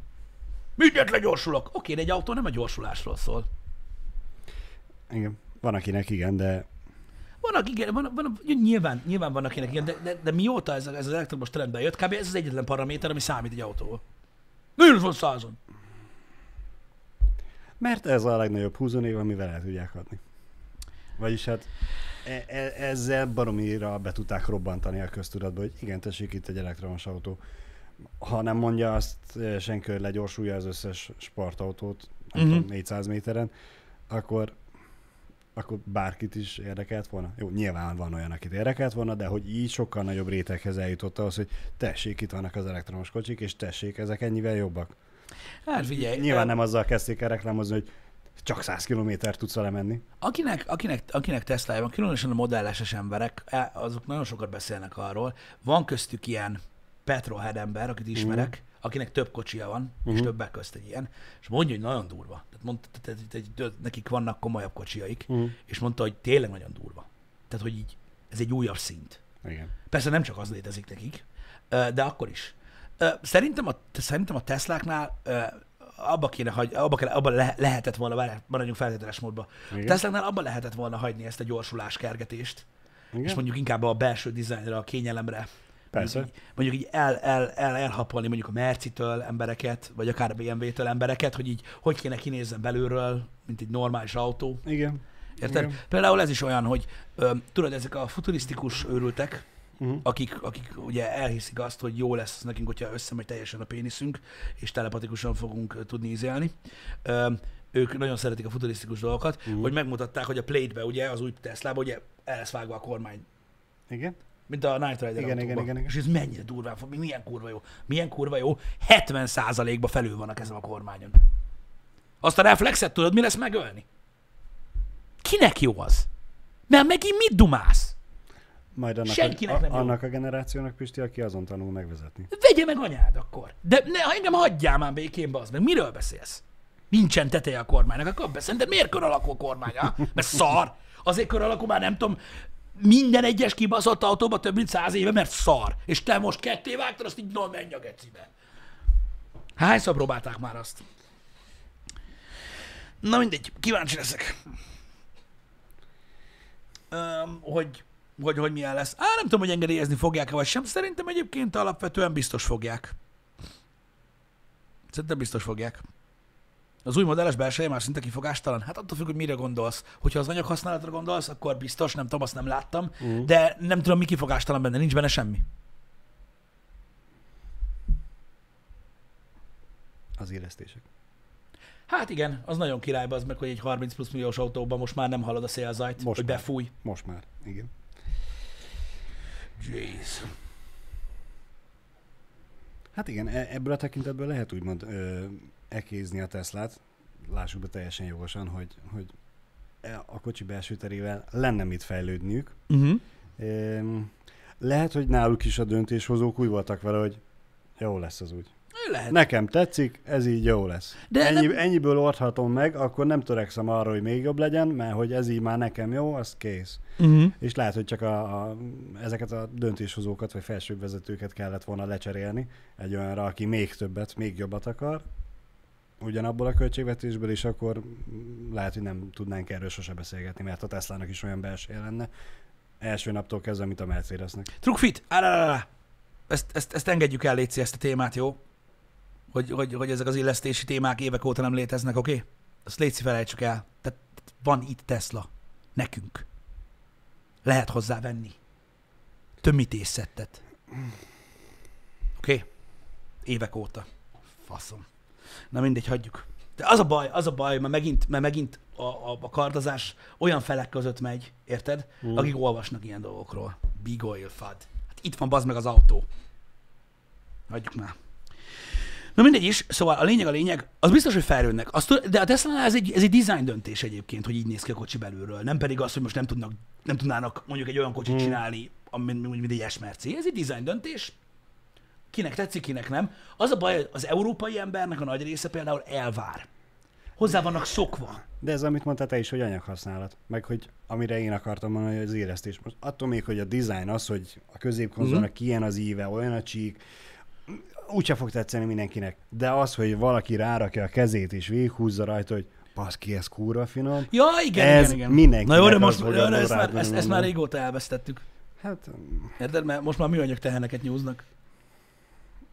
Mindent legyorsulok. Oké, de egy autó nem a gyorsulásról szól. Igen. Van akinek igen, de Vannak, igen, van, van, nyilván, nyilván vannak akinek igen, de, de, de mióta ez, ez az elektromos trend bejött, kb. ez az egyetlen paraméter, ami számít egy autóval. Van százon. mert ez a legnagyobb húzónév, amivel el tudják adni. Vagyis hát e- e- ezzel baromira be tudták robbantani a köztudatba, hogy igen, tessék itt egy elektromos autó. Ha nem mondja azt eh, senki, hogy legyorsulja az összes sportautót, nem Mhm. tudom, 400 méteren, akkor akkor bárkit is érdekelt volna. Jó, nyilván van olyan, akit érdekelt volna, de hogy így sokkal nagyobb réteghez eljutott az, hogy tessék, itt vannak az elektromos kocsik, és tessék, ezek ennyivel jobbak. Hát figyelj, Nyilván ö, nem azzal kezdték el reklámozni, hogy csak 100 kilométert tudsz vele menni. Akinek, akinek, akinek Tesla van, különösen a modelles emberek, e, azok nagyon sokat beszélnek arról. Van köztük ilyen petrolhead ember, akit ismerek. Akinek több kocsia van, és többek közt egy ilyen, és mondja, hogy nagyon durva. Tehát mondta, tehát, tehát, tehát, nekik vannak komolyabb kocsiaik, Mhm. és mondta, hogy tényleg nagyon durva. Tehát, hogy így, ez egy újabb szint. Igen. Persze nem csak az létezik nekik, de akkor is. Szerintem a, szerintem a Tesláknál abba kéne hagy, abba, kéne, abba le, lehetett volna, maradjunk feltételes módba. A Igen. Tesláknál abba lehetett volna hagyni ezt a gyorsulás kergetést, Igen? és mondjuk inkább a belső dizájnra, a kényelemre. Persze. Mondjuk így, mondjuk így el, el, el, elhapolni mondjuk a Mercitől embereket, vagy akár a BMW-től embereket, hogy így hogy kéne kinézzen belülről, mint egy normális autó. Igen. Érted? Igen. Például ez is olyan, hogy ö, tudod, ezek a futurisztikus őrültek, Uh-huh. akik, akik ugye elhiszik azt, hogy jó lesz nekünk, hogyha összemegy teljesen a péniszünk, és telepatikusan fogunk tudni ízélni. Ö, ők nagyon szeretik a futurisztikus dolgokat, uh-huh. hogy megmutatták, hogy a Plate-be, ugye, az új tesla ugye el lesz vágva a kormány. Igen. Mint a Night Rider Igen, autóba. igen, igen, igen. És ez mennyire durván fog, milyen kurva jó. Milyen kurva jó. 70%-ba felül vannak ezen a kormányon. Azt a reflexet tudod, mi lesz megölni? Kinek jó az? Mert megint mit dumálsz? Majd annak, Senkinek a, nem jó. annak a generációnak, Pisti, aki azon tanul megvezetni. Vegye meg anyád akkor. De ne, ha engem hagyjál már békén, bazd meg. Miről beszélsz? Nincsen teteje a kormánynak, akkor beszélj. De miért kör alakú a kormány? Ha? Mert szar. Azért kör alakú már nem tudom, minden egyes kibaszott autóba több mint száz éve, mert szar. És te most ketté vágtad, azt így, no, menj a gecibe. Hányszor próbálták már azt? Na mindegy, kíváncsi leszek. Öm, hogy, hogy, hogy milyen lesz. Á, nem tudom, hogy engedélyezni fogják-e vagy sem. Szerintem egyébként alapvetően biztos fogják. Szerintem biztos fogják. Az új modelles belseje már szinte kifogástalan? Hát attól függ, hogy mire gondolsz. Hogyha az anyaghasználatra gondolsz, akkor biztos, nem tudom, azt nem láttam, Mhm. de nem tudom, mi kifogástalan benne, nincs benne semmi. Az élesztések. Hát igen, az nagyon király az meg, hogy egy 30 plusz milliós autóban most már nem hallod a szélzajt, Most hogy már. befúj. Most már. Igen. Jeez. Hát igen, e- ebből a tekintetből lehet úgymond ö, ekézni a Teslát. Lássuk be teljesen jogosan, hogy, hogy e- a kocsi belső terével lenne mit fejlődniük. Uh-huh. Lehet, hogy náluk is a döntéshozók úgy voltak vele, hogy jó lesz az úgy. Lehet. Nekem tetszik, ez így jó lesz. De Ennyi, nem- Ennyiből oldhatom meg, akkor nem törekszem arra, hogy még jobb legyen, mert hogy ez így már nekem jó, az kész. Uh-huh. És lehet, hogy csak a, a, ezeket a döntéshozókat vagy felsőbb vezetőket kellett volna lecserélni egy olyanra, aki még többet, még jobbat akar, ugyanabból a költségvetésből, és akkor lehet, hogy nem tudnánk erről sose beszélgetni, mert a Teslának is olyan belseje lenne. Első naptól kezdve, mint a Mercedesnek. Truckfit, állá, ezt, ezt, ezt engedjük el, Léci, ezt a témát, jó? Hogy, hogy, hogy ezek az illesztési témák évek óta nem léteznek, oké? Okay? Azt Léci felejtsük el. Tehát van itt Tesla. Nekünk. lehet hozzá venni tömítésszettet. Oké? Okay? Évek óta. Faszom. Na mindegy, hagyjuk. De az a baj, az a baj, mert megint, mert megint a, a, a kardozás olyan felek között megy, érted? Mm. Akik olvasnak ilyen dolgokról. Big oil fad. Hát itt van bazd meg az autó. Hagyjuk már. Na mindegy is, szóval a lényeg a lényeg, az biztos, hogy felrőnnek. Azt, de a tesla ez egy, ez egy design döntés egyébként, hogy így néz ki a kocsi belülről. Nem pedig az, hogy most nem, tudnak, nem tudnának mondjuk egy olyan kocsit mm. csinálni, mint, mint egy S-Merci. Ez egy design döntés, kinek tetszik, kinek nem. Az a baj, az európai embernek a nagy része például elvár. Hozzá vannak szokva. De ez, amit mondtál te is, hogy anyaghasználat. Meg, hogy amire én akartam mondani, hogy az éreztés. Most attól még, hogy a design az, hogy a középkonzolnak mm. ilyen az íve, olyan a csík, úgyse fog tetszeni mindenkinek. De az, hogy valaki rárakja a kezét és végighúzza rajta, hogy ki, ez kúra finom. Ja, igen, ez igen, igen. mindenki. Na jó, de most de ezt, már, ezt, ezt, már régóta elvesztettük. Hát... Érted? Mert most már műanyag teheneket nyúznak.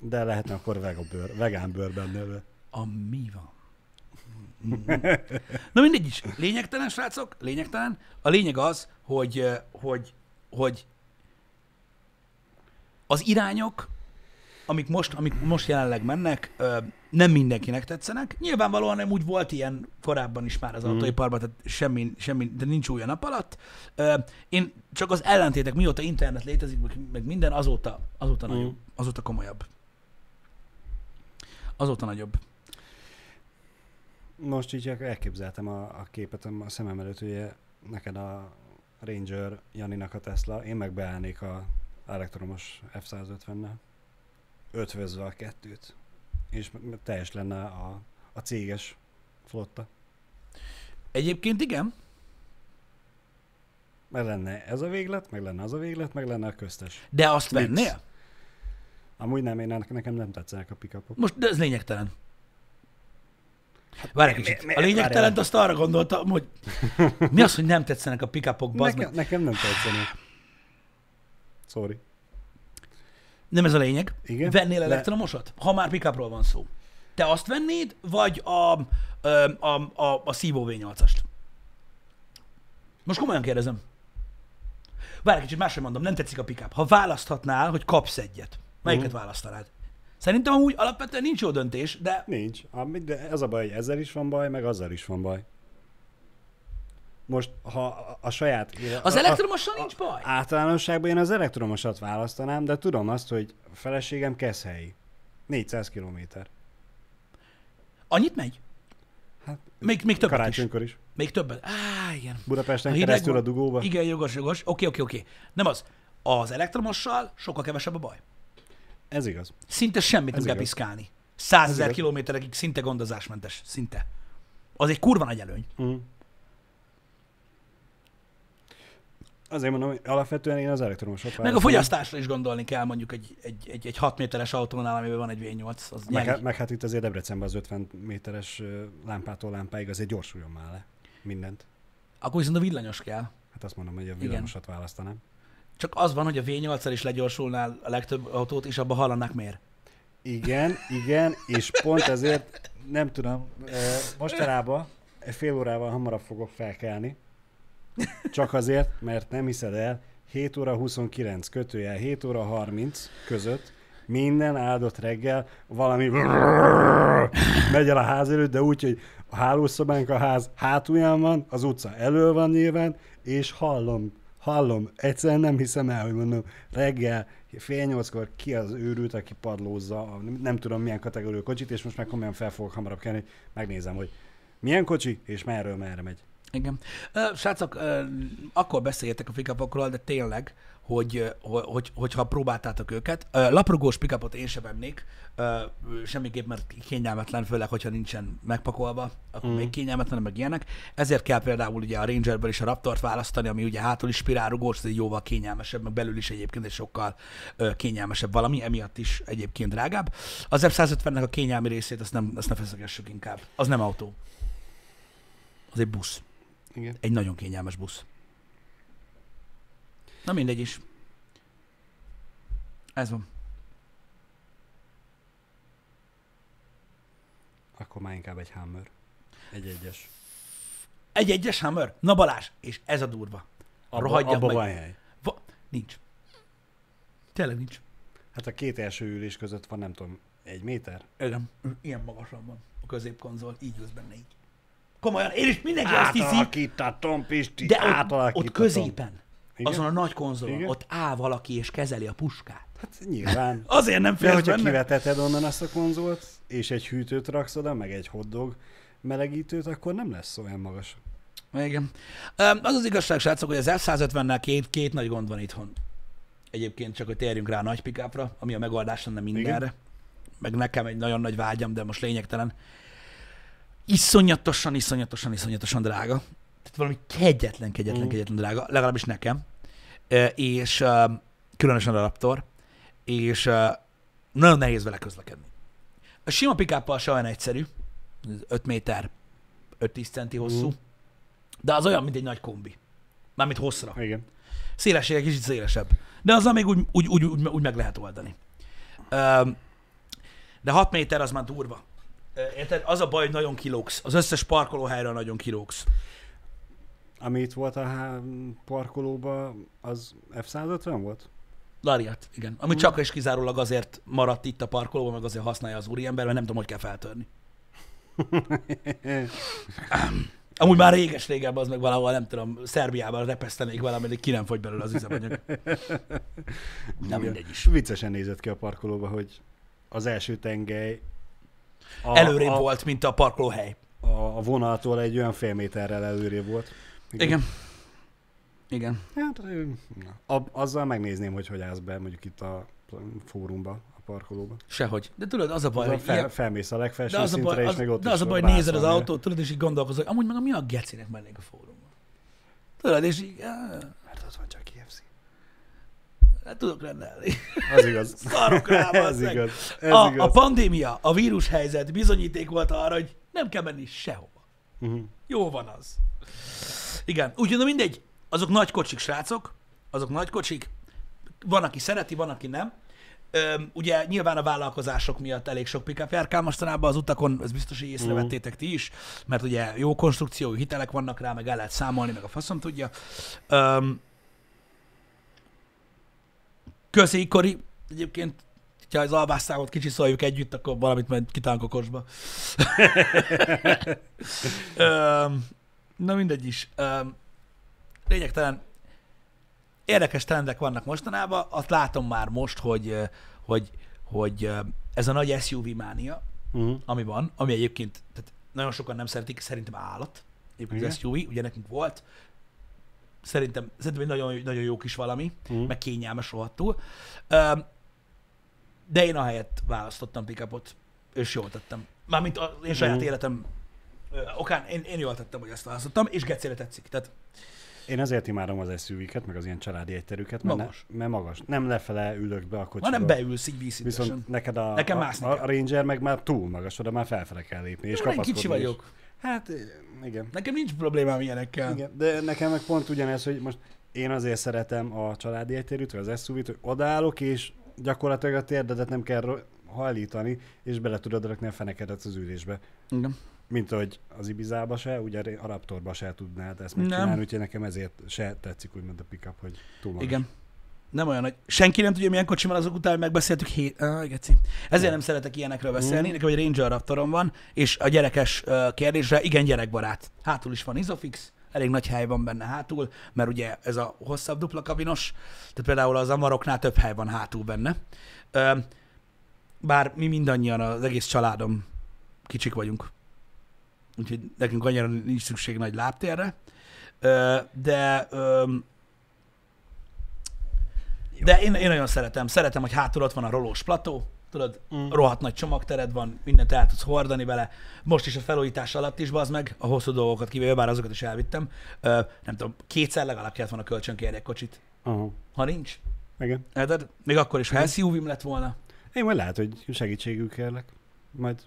De lehetne akkor vegán bőr, vegán bőr benne. A mi van? Na mindegy is. Lényegtelen, srácok, lényegtelen. A lényeg az, hogy, hogy, hogy az irányok, amik most, amik most jelenleg mennek, nem mindenkinek tetszenek. Nyilvánvalóan nem úgy volt ilyen korábban is már az mm. autóiparban, tehát semmi, semmi, de nincs új a nap alatt. Én csak az ellentétek, mióta internet létezik, meg minden, azóta, azóta, mm. nagyobb, azóta komolyabb. Azóta nagyobb. Most így elképzeltem a, a képet a szemem előtt, hogy neked a Ranger Janinak a Tesla, én meg beállnék a elektromos F-150-nel, ötvözve a kettőt, és teljes lenne a, a céges flotta. Egyébként igen. Meg lenne ez a véglet, meg lenne az a véglet, meg lenne a köztes. De azt Mix. vennél? Amúgy nem, én nekem nem tetszenek a pickupok. Most, de ez lényegtelen. Hát, Várj egy kicsit. A lényegtelent azt arra gondoltam, hogy mi az, hogy nem tetszenek a pickupok, bazd nekem, nekem nem tetszenek. Sorry. Nem ez a lényeg. Igen? Vennél elektromosat? Ha már pickupról van szó. Te azt vennéd, vagy a, a, a, a, szívó V8-ast? Most komolyan kérdezem. Várj egy kicsit, másra mondom, nem tetszik a pickup. Ha választhatnál, hogy kapsz egyet, melyiket uh-huh. választanád? Szerintem úgy alapvetően nincs jó döntés, de... Nincs. De ez a baj, hogy ezzel is van baj, meg azzal is van baj. Most, ha a saját... Az elektromossal nincs baj? Általánosságban én az elektromosat választanám, de tudom azt, hogy a feleségem keszhelyi. 400 kilométer. Annyit megy? Hát, még, még többet karácsonykor is. is. Még többet? Á, igen. Budapesten a keresztül van. a dugóba. Igen, jogos, jogos. Oké, oké, oké. Nem az. Az elektromossal sokkal kevesebb a baj. Ez igaz. Szinte semmit Ez nem kell piszkálni. Százezer kilométerekig szinte gondozásmentes. Szinte. Az egy kurva nagy előny. Mm. Azért mondom, hogy alapvetően én az elektromosat Meg a fogyasztásra is gondolni kell mondjuk egy, egy, egy, egy 6 méteres autónál, amiben van egy V8. Az meg, hát, meg hát itt azért Debrecenben az 50 méteres lámpától lámpáig azért gyorsuljon már le mindent. Akkor viszont a villanyos kell. Hát azt mondom, hogy a villamosat Igen. választanám. Csak az van, hogy a V8-al is legyorsulnál a legtöbb autót, és abban hallanák miért. Igen, igen, és pont ezért nem tudom, mostanában fél órával hamarabb fogok felkelni, csak azért, mert nem hiszed el, 7 óra 29 kötőjel 7 óra 30 között minden áldott reggel valami megy el a ház előtt, de úgy, hogy a hálószobánk a ház hátulján van, az utca elől van nyilván, és hallom, hallom, egyszerűen nem hiszem el, hogy mondom, reggel fél nyolckor ki az őrült, aki padlózza, nem tudom milyen kategóriú kocsit, és most már komolyan fel fogok hamarabb kelni, megnézem, hogy milyen kocsi, és merről merre megy. Igen. Srácok, akkor beszéljetek a pickupokról, de tényleg, hogy, hogy, hogyha próbáltátok őket. Laprogós pickupot én sem vennék, semmiképp, mert kényelmetlen, főleg, hogyha nincsen megpakolva, akkor mm. még kényelmetlen, meg ilyenek. Ezért kell például ugye a Rangerből is a Raptort választani, ami ugye hátul is spirálrugós, ez jóval kényelmesebb, meg belül is egyébként egy sokkal kényelmesebb valami, emiatt is egyébként drágább. Az F-150-nek a kényelmi részét, azt, nem, azt ne feszegessük inkább. Az nem autó. Az egy busz. Igen. Egy nagyon kényelmes busz. Na mindegy is. Ez van. Akkor már inkább egy Hammer. Egy egyes. Egy egyes Hammer? Na Balázs, és ez a durva. Abba, Rohadjak abba meg. van hely. Va- nincs. Tényleg nincs. Hát a két első ülés között van, nem tudom, egy méter? Igen. Ilyen magasan van a középkonzol, így ülsz benne így. Komolyan, én is mindenki azt hiszi, Átalakítatom, Pisti, de ott, ott középen, Igen? azon a nagy konzolon, Igen? ott áll valaki és kezeli a puskát. Hát nyilván. Azért nem De félsz hogyha benne. kiveteted onnan azt a konzolt, és egy hűtőt raksz oda, meg egy hotdog melegítőt, akkor nem lesz olyan magas. Igen. Az az igazság, srácok, hogy az F-150-nel két, két nagy gond van itthon. Egyébként csak, hogy térjünk rá a nagy pikápra, ami a megoldás lenne mindenre. Igen. Meg nekem egy nagyon nagy vágyam, de most lényegtelen. Iszonyatosan, iszonyatosan, iszonyatosan drága. Tehát valami kegyetlen, kegyetlen, Mm. kegyetlen drága, legalábbis nekem. És különösen a Raptor. És nagyon nehéz vele közlekedni. A sima pikáppal se olyan egyszerű. 5 méter, 5-10 centi hosszú. Mm. De az olyan, mint egy nagy kombi. Mármint hosszra. Igen. Szélessége kicsit szélesebb. De azzal még úgy, úgy, úgy, úgy, úgy meg lehet oldani. De 6 méter az már durva. Érted? Az a baj, hogy nagyon kilógsz. Az összes parkolóhelyről nagyon kilógsz. Ami itt volt a há- parkolóba, az F-150 volt? Lariat, igen. Ami csak és kizárólag azért maradt itt a parkolóban, meg azért használja az úriember, mert nem tudom, hogy kell feltörni. Amúgy már réges régebb az meg valahol, nem tudom, Szerbiában repesztenék ameddig ki nem fogy belőle az üzemanyag. Igen. mindegy is. Viccesen nézett ki a parkolóba, hogy az első tengely a, Előrébb a, volt, mint a parkolóhely. A, a vonaltól egy olyan fél méterrel előrébb volt. Igen. Igen. Hát, ö, na, a, azzal megnézném, hogy hogy állsz be mondjuk itt a fórumba, a parkolóba. Sehogy. De tudod, az a baj, Baj, hogy fel, ilyen, felmész a legfelső de az a szintre, baj, és az, még ott de az a baj, hogy nézed az autót, tudod, és így gondolkozol, hogy amúgy meg mi a gecinek mennék a fórumba. Tudod, és így, Mert ott van csak KFC. hát tudok rendelni. Az igaz. Szarok rá, Ez igaz. Ez A, a igaz. pandémia, a vírushelyzet bizonyíték volt arra, hogy nem kell menni sehova. Uh-huh. Jó van az. Igen, úgyhogy na mindegy, azok nagy kocsik, srácok, azok nagy kocsik, van, aki szereti, van, aki nem. Öm, ugye nyilván a vállalkozások miatt elég sok pick járkál mostanában az utakon, ez biztos, hogy észrevettétek ti is, mert ugye jó konstrukciói hitelek vannak rá, meg el lehet számolni, meg a faszom tudja. Öm, Kori. Egyébként, ha az alvásztágot kicsiszoljuk együtt, akkor valamit majd kitálunk a kocsba. Öm, na mindegy is. Lényegtelen érdekes trendek vannak mostanában. Azt látom már most, hogy, hogy, hogy ez a nagy SUV mánia, Uh-huh. ami van, ami egyébként tehát nagyon sokan nem szeretik, szerintem állat. Egyébként az Igen. SUV, ugye nekünk volt. Szerintem, szerintem egy nagyon, nagyon jó kis valami, Mhm. meg kényelmes rohadtul. De én ahelyett választottam pickupot, és jól tettem. Mármint az én saját Mhm. életem okán, én, én jól tettem, hogy ezt választottam, és gecére tetszik. Tehát Én azért imádom az SUV-ket, meg az ilyen családi egyterűket, mert, Magas. Ne, mert magas. Nem lefele ülök be a kocsiba. ha nem beülsz így vízszintesen. Viszont neked a, Nekem a, a, kell. Ranger meg már túl magas, oda már felfele kell lépni, és kapaszkodni kicsi is. vagyok. Hát igen. Nekem nincs problémám ilyenekkel. igen. De nekem meg pont ugyanez, hogy most én azért szeretem a családi egyterűt, az SUV-t, hogy odaállok, és gyakorlatilag a térdedet nem kell hajlítani, és bele tudod rakni a fenekedet az ülésbe. Igen. Mint ahogy az Ibizába se, ugye a Raptorba se tudnád ezt megcsinálni, úgyhogy nekem ezért se tetszik úgymond a pickup, hogy túl magas. Igen. Nem olyan nagy. Senki nem tudja, milyen kocsi van azok után, hogy megbeszéltük hét... Ah, geci. Ezért nem szeretek ilyenekről beszélni. Mm. Nekem egy Ranger Raptorom van, és a gyerekes kérdésre, igen, gyerekbarát. Hátul is van Isofix, elég nagy hely van benne hátul, mert ugye ez a hosszabb dupla kabinos, tehát például az Amaroknál több hely van hátul benne. Bár mi mindannyian, az egész családom kicsik vagyunk. Úgyhogy nekünk annyira nincs szükség nagy lábtérre. De de én, én nagyon szeretem. Szeretem, hogy hátul ott van a rolós plató, tudod, Mm. rohadt nagy csomagtered van, mindent el tudsz hordani vele. Most is a felújítás alatt is, az meg, a hosszú dolgokat kivéve, bár azokat is elvittem. Ö, nem tudom, kétszer legalább kellett volna kölcsönkérni kocsit. Aha. Ha nincs, Igen. érted? Még akkor is, ha SUV-m lett volna, Én majd lehet, hogy segítségül kérlek. Majd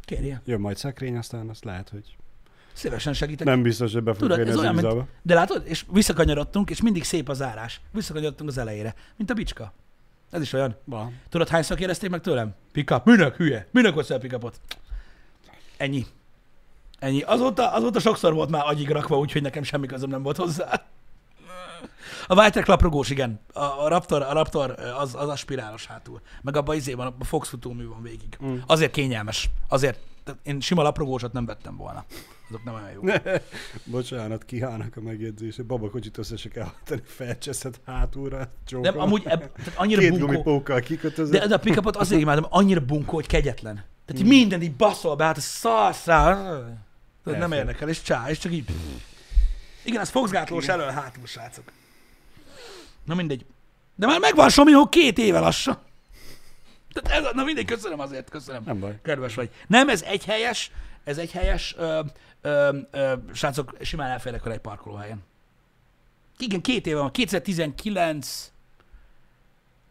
kérje. jön majd szekrény, aztán azt lehet, hogy Szívesen segítek. nem biztos, hogy be fog Tudod, ez olyan, mint-. De látod, és visszakanyarodtunk, és mindig szép az árás. Visszakanyarodtunk az elejére, mint a bicska. Ez is olyan. Van. Tudod, hányszor kérdezték meg tőlem? Pickup. Minek, hülye? Minek veszel pickupot? Ennyi. Ennyi. Azóta, azóta sokszor volt már agyig rakva, úgyhogy nekem semmi közöm nem volt hozzá. A White laprogós, igen. A, a Raptor, a Raptor az, az aspirálos hátul. Meg abban izé van, a Fox futómű van végig. Mm. Azért kényelmes. Azért. Tehát én sima laprogósat nem vettem volna. Azok nem olyan jók. Bocsánat, kihálnak a megjegyzése. Babakocsit össze se kell hajtani, felcseszed hátulra. Nem, amúgy ebb, tehát annyira Két bunkó. gumipókkal kikötözött. De ez a pickupot azért imádom, annyira bunkó, hogy kegyetlen. Tehát mm. minden így baszol be, hát a szarsz rá. Tehát nem Elfér. érdekel, és csá, és csak így... Igen, az foxgátlós elől hátul, srácok. Na mindegy. De már megvan Somihó két éve lassan. Tehát ez, na mindegy, köszönöm azért, köszönöm. Nem baj. Kedves vagy. Nem, ez egy helyes, ez egy helyes, ö, ö, ö, srácok, simán elférnek vele egy parkolóhelyen. Igen, két éve van, 2019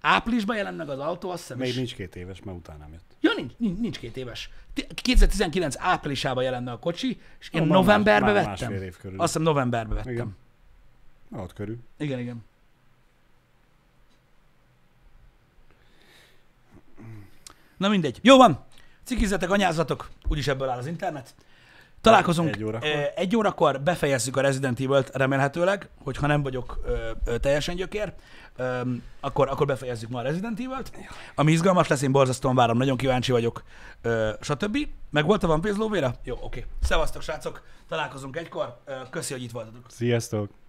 áprilisban jelent meg az autó, azt hiszem, Még és- nincs két éves, mert utána jött. Ja, nincs, nincs, nincs két éves. Ti- 2019 áprilisában jelent meg a kocsi, és én már novemberben más- vettem. másfél év körül. Azt hiszem novemberben vettem. Igen, Ott körül. igen. igen. Na mindegy. Jó van. Cikizzetek, anyázzatok. Úgyis ebből áll az internet. Találkozunk Egy órakor. ö, egy órakor, befejezzük a Resident Evil-t remélhetőleg, hogyha nem vagyok ö, ö, teljesen gyökér, ö, akkor, akkor befejezzük ma a Resident Evil-t, ami izgalmas lesz, én borzasztóan várom, nagyon kíváncsi vagyok, ö, stb. Meg volt a Piece lóvéra? Jó, oké. Szevasztok, srácok, találkozunk egykor, ö, köszi, hogy itt voltatok. Sziasztok!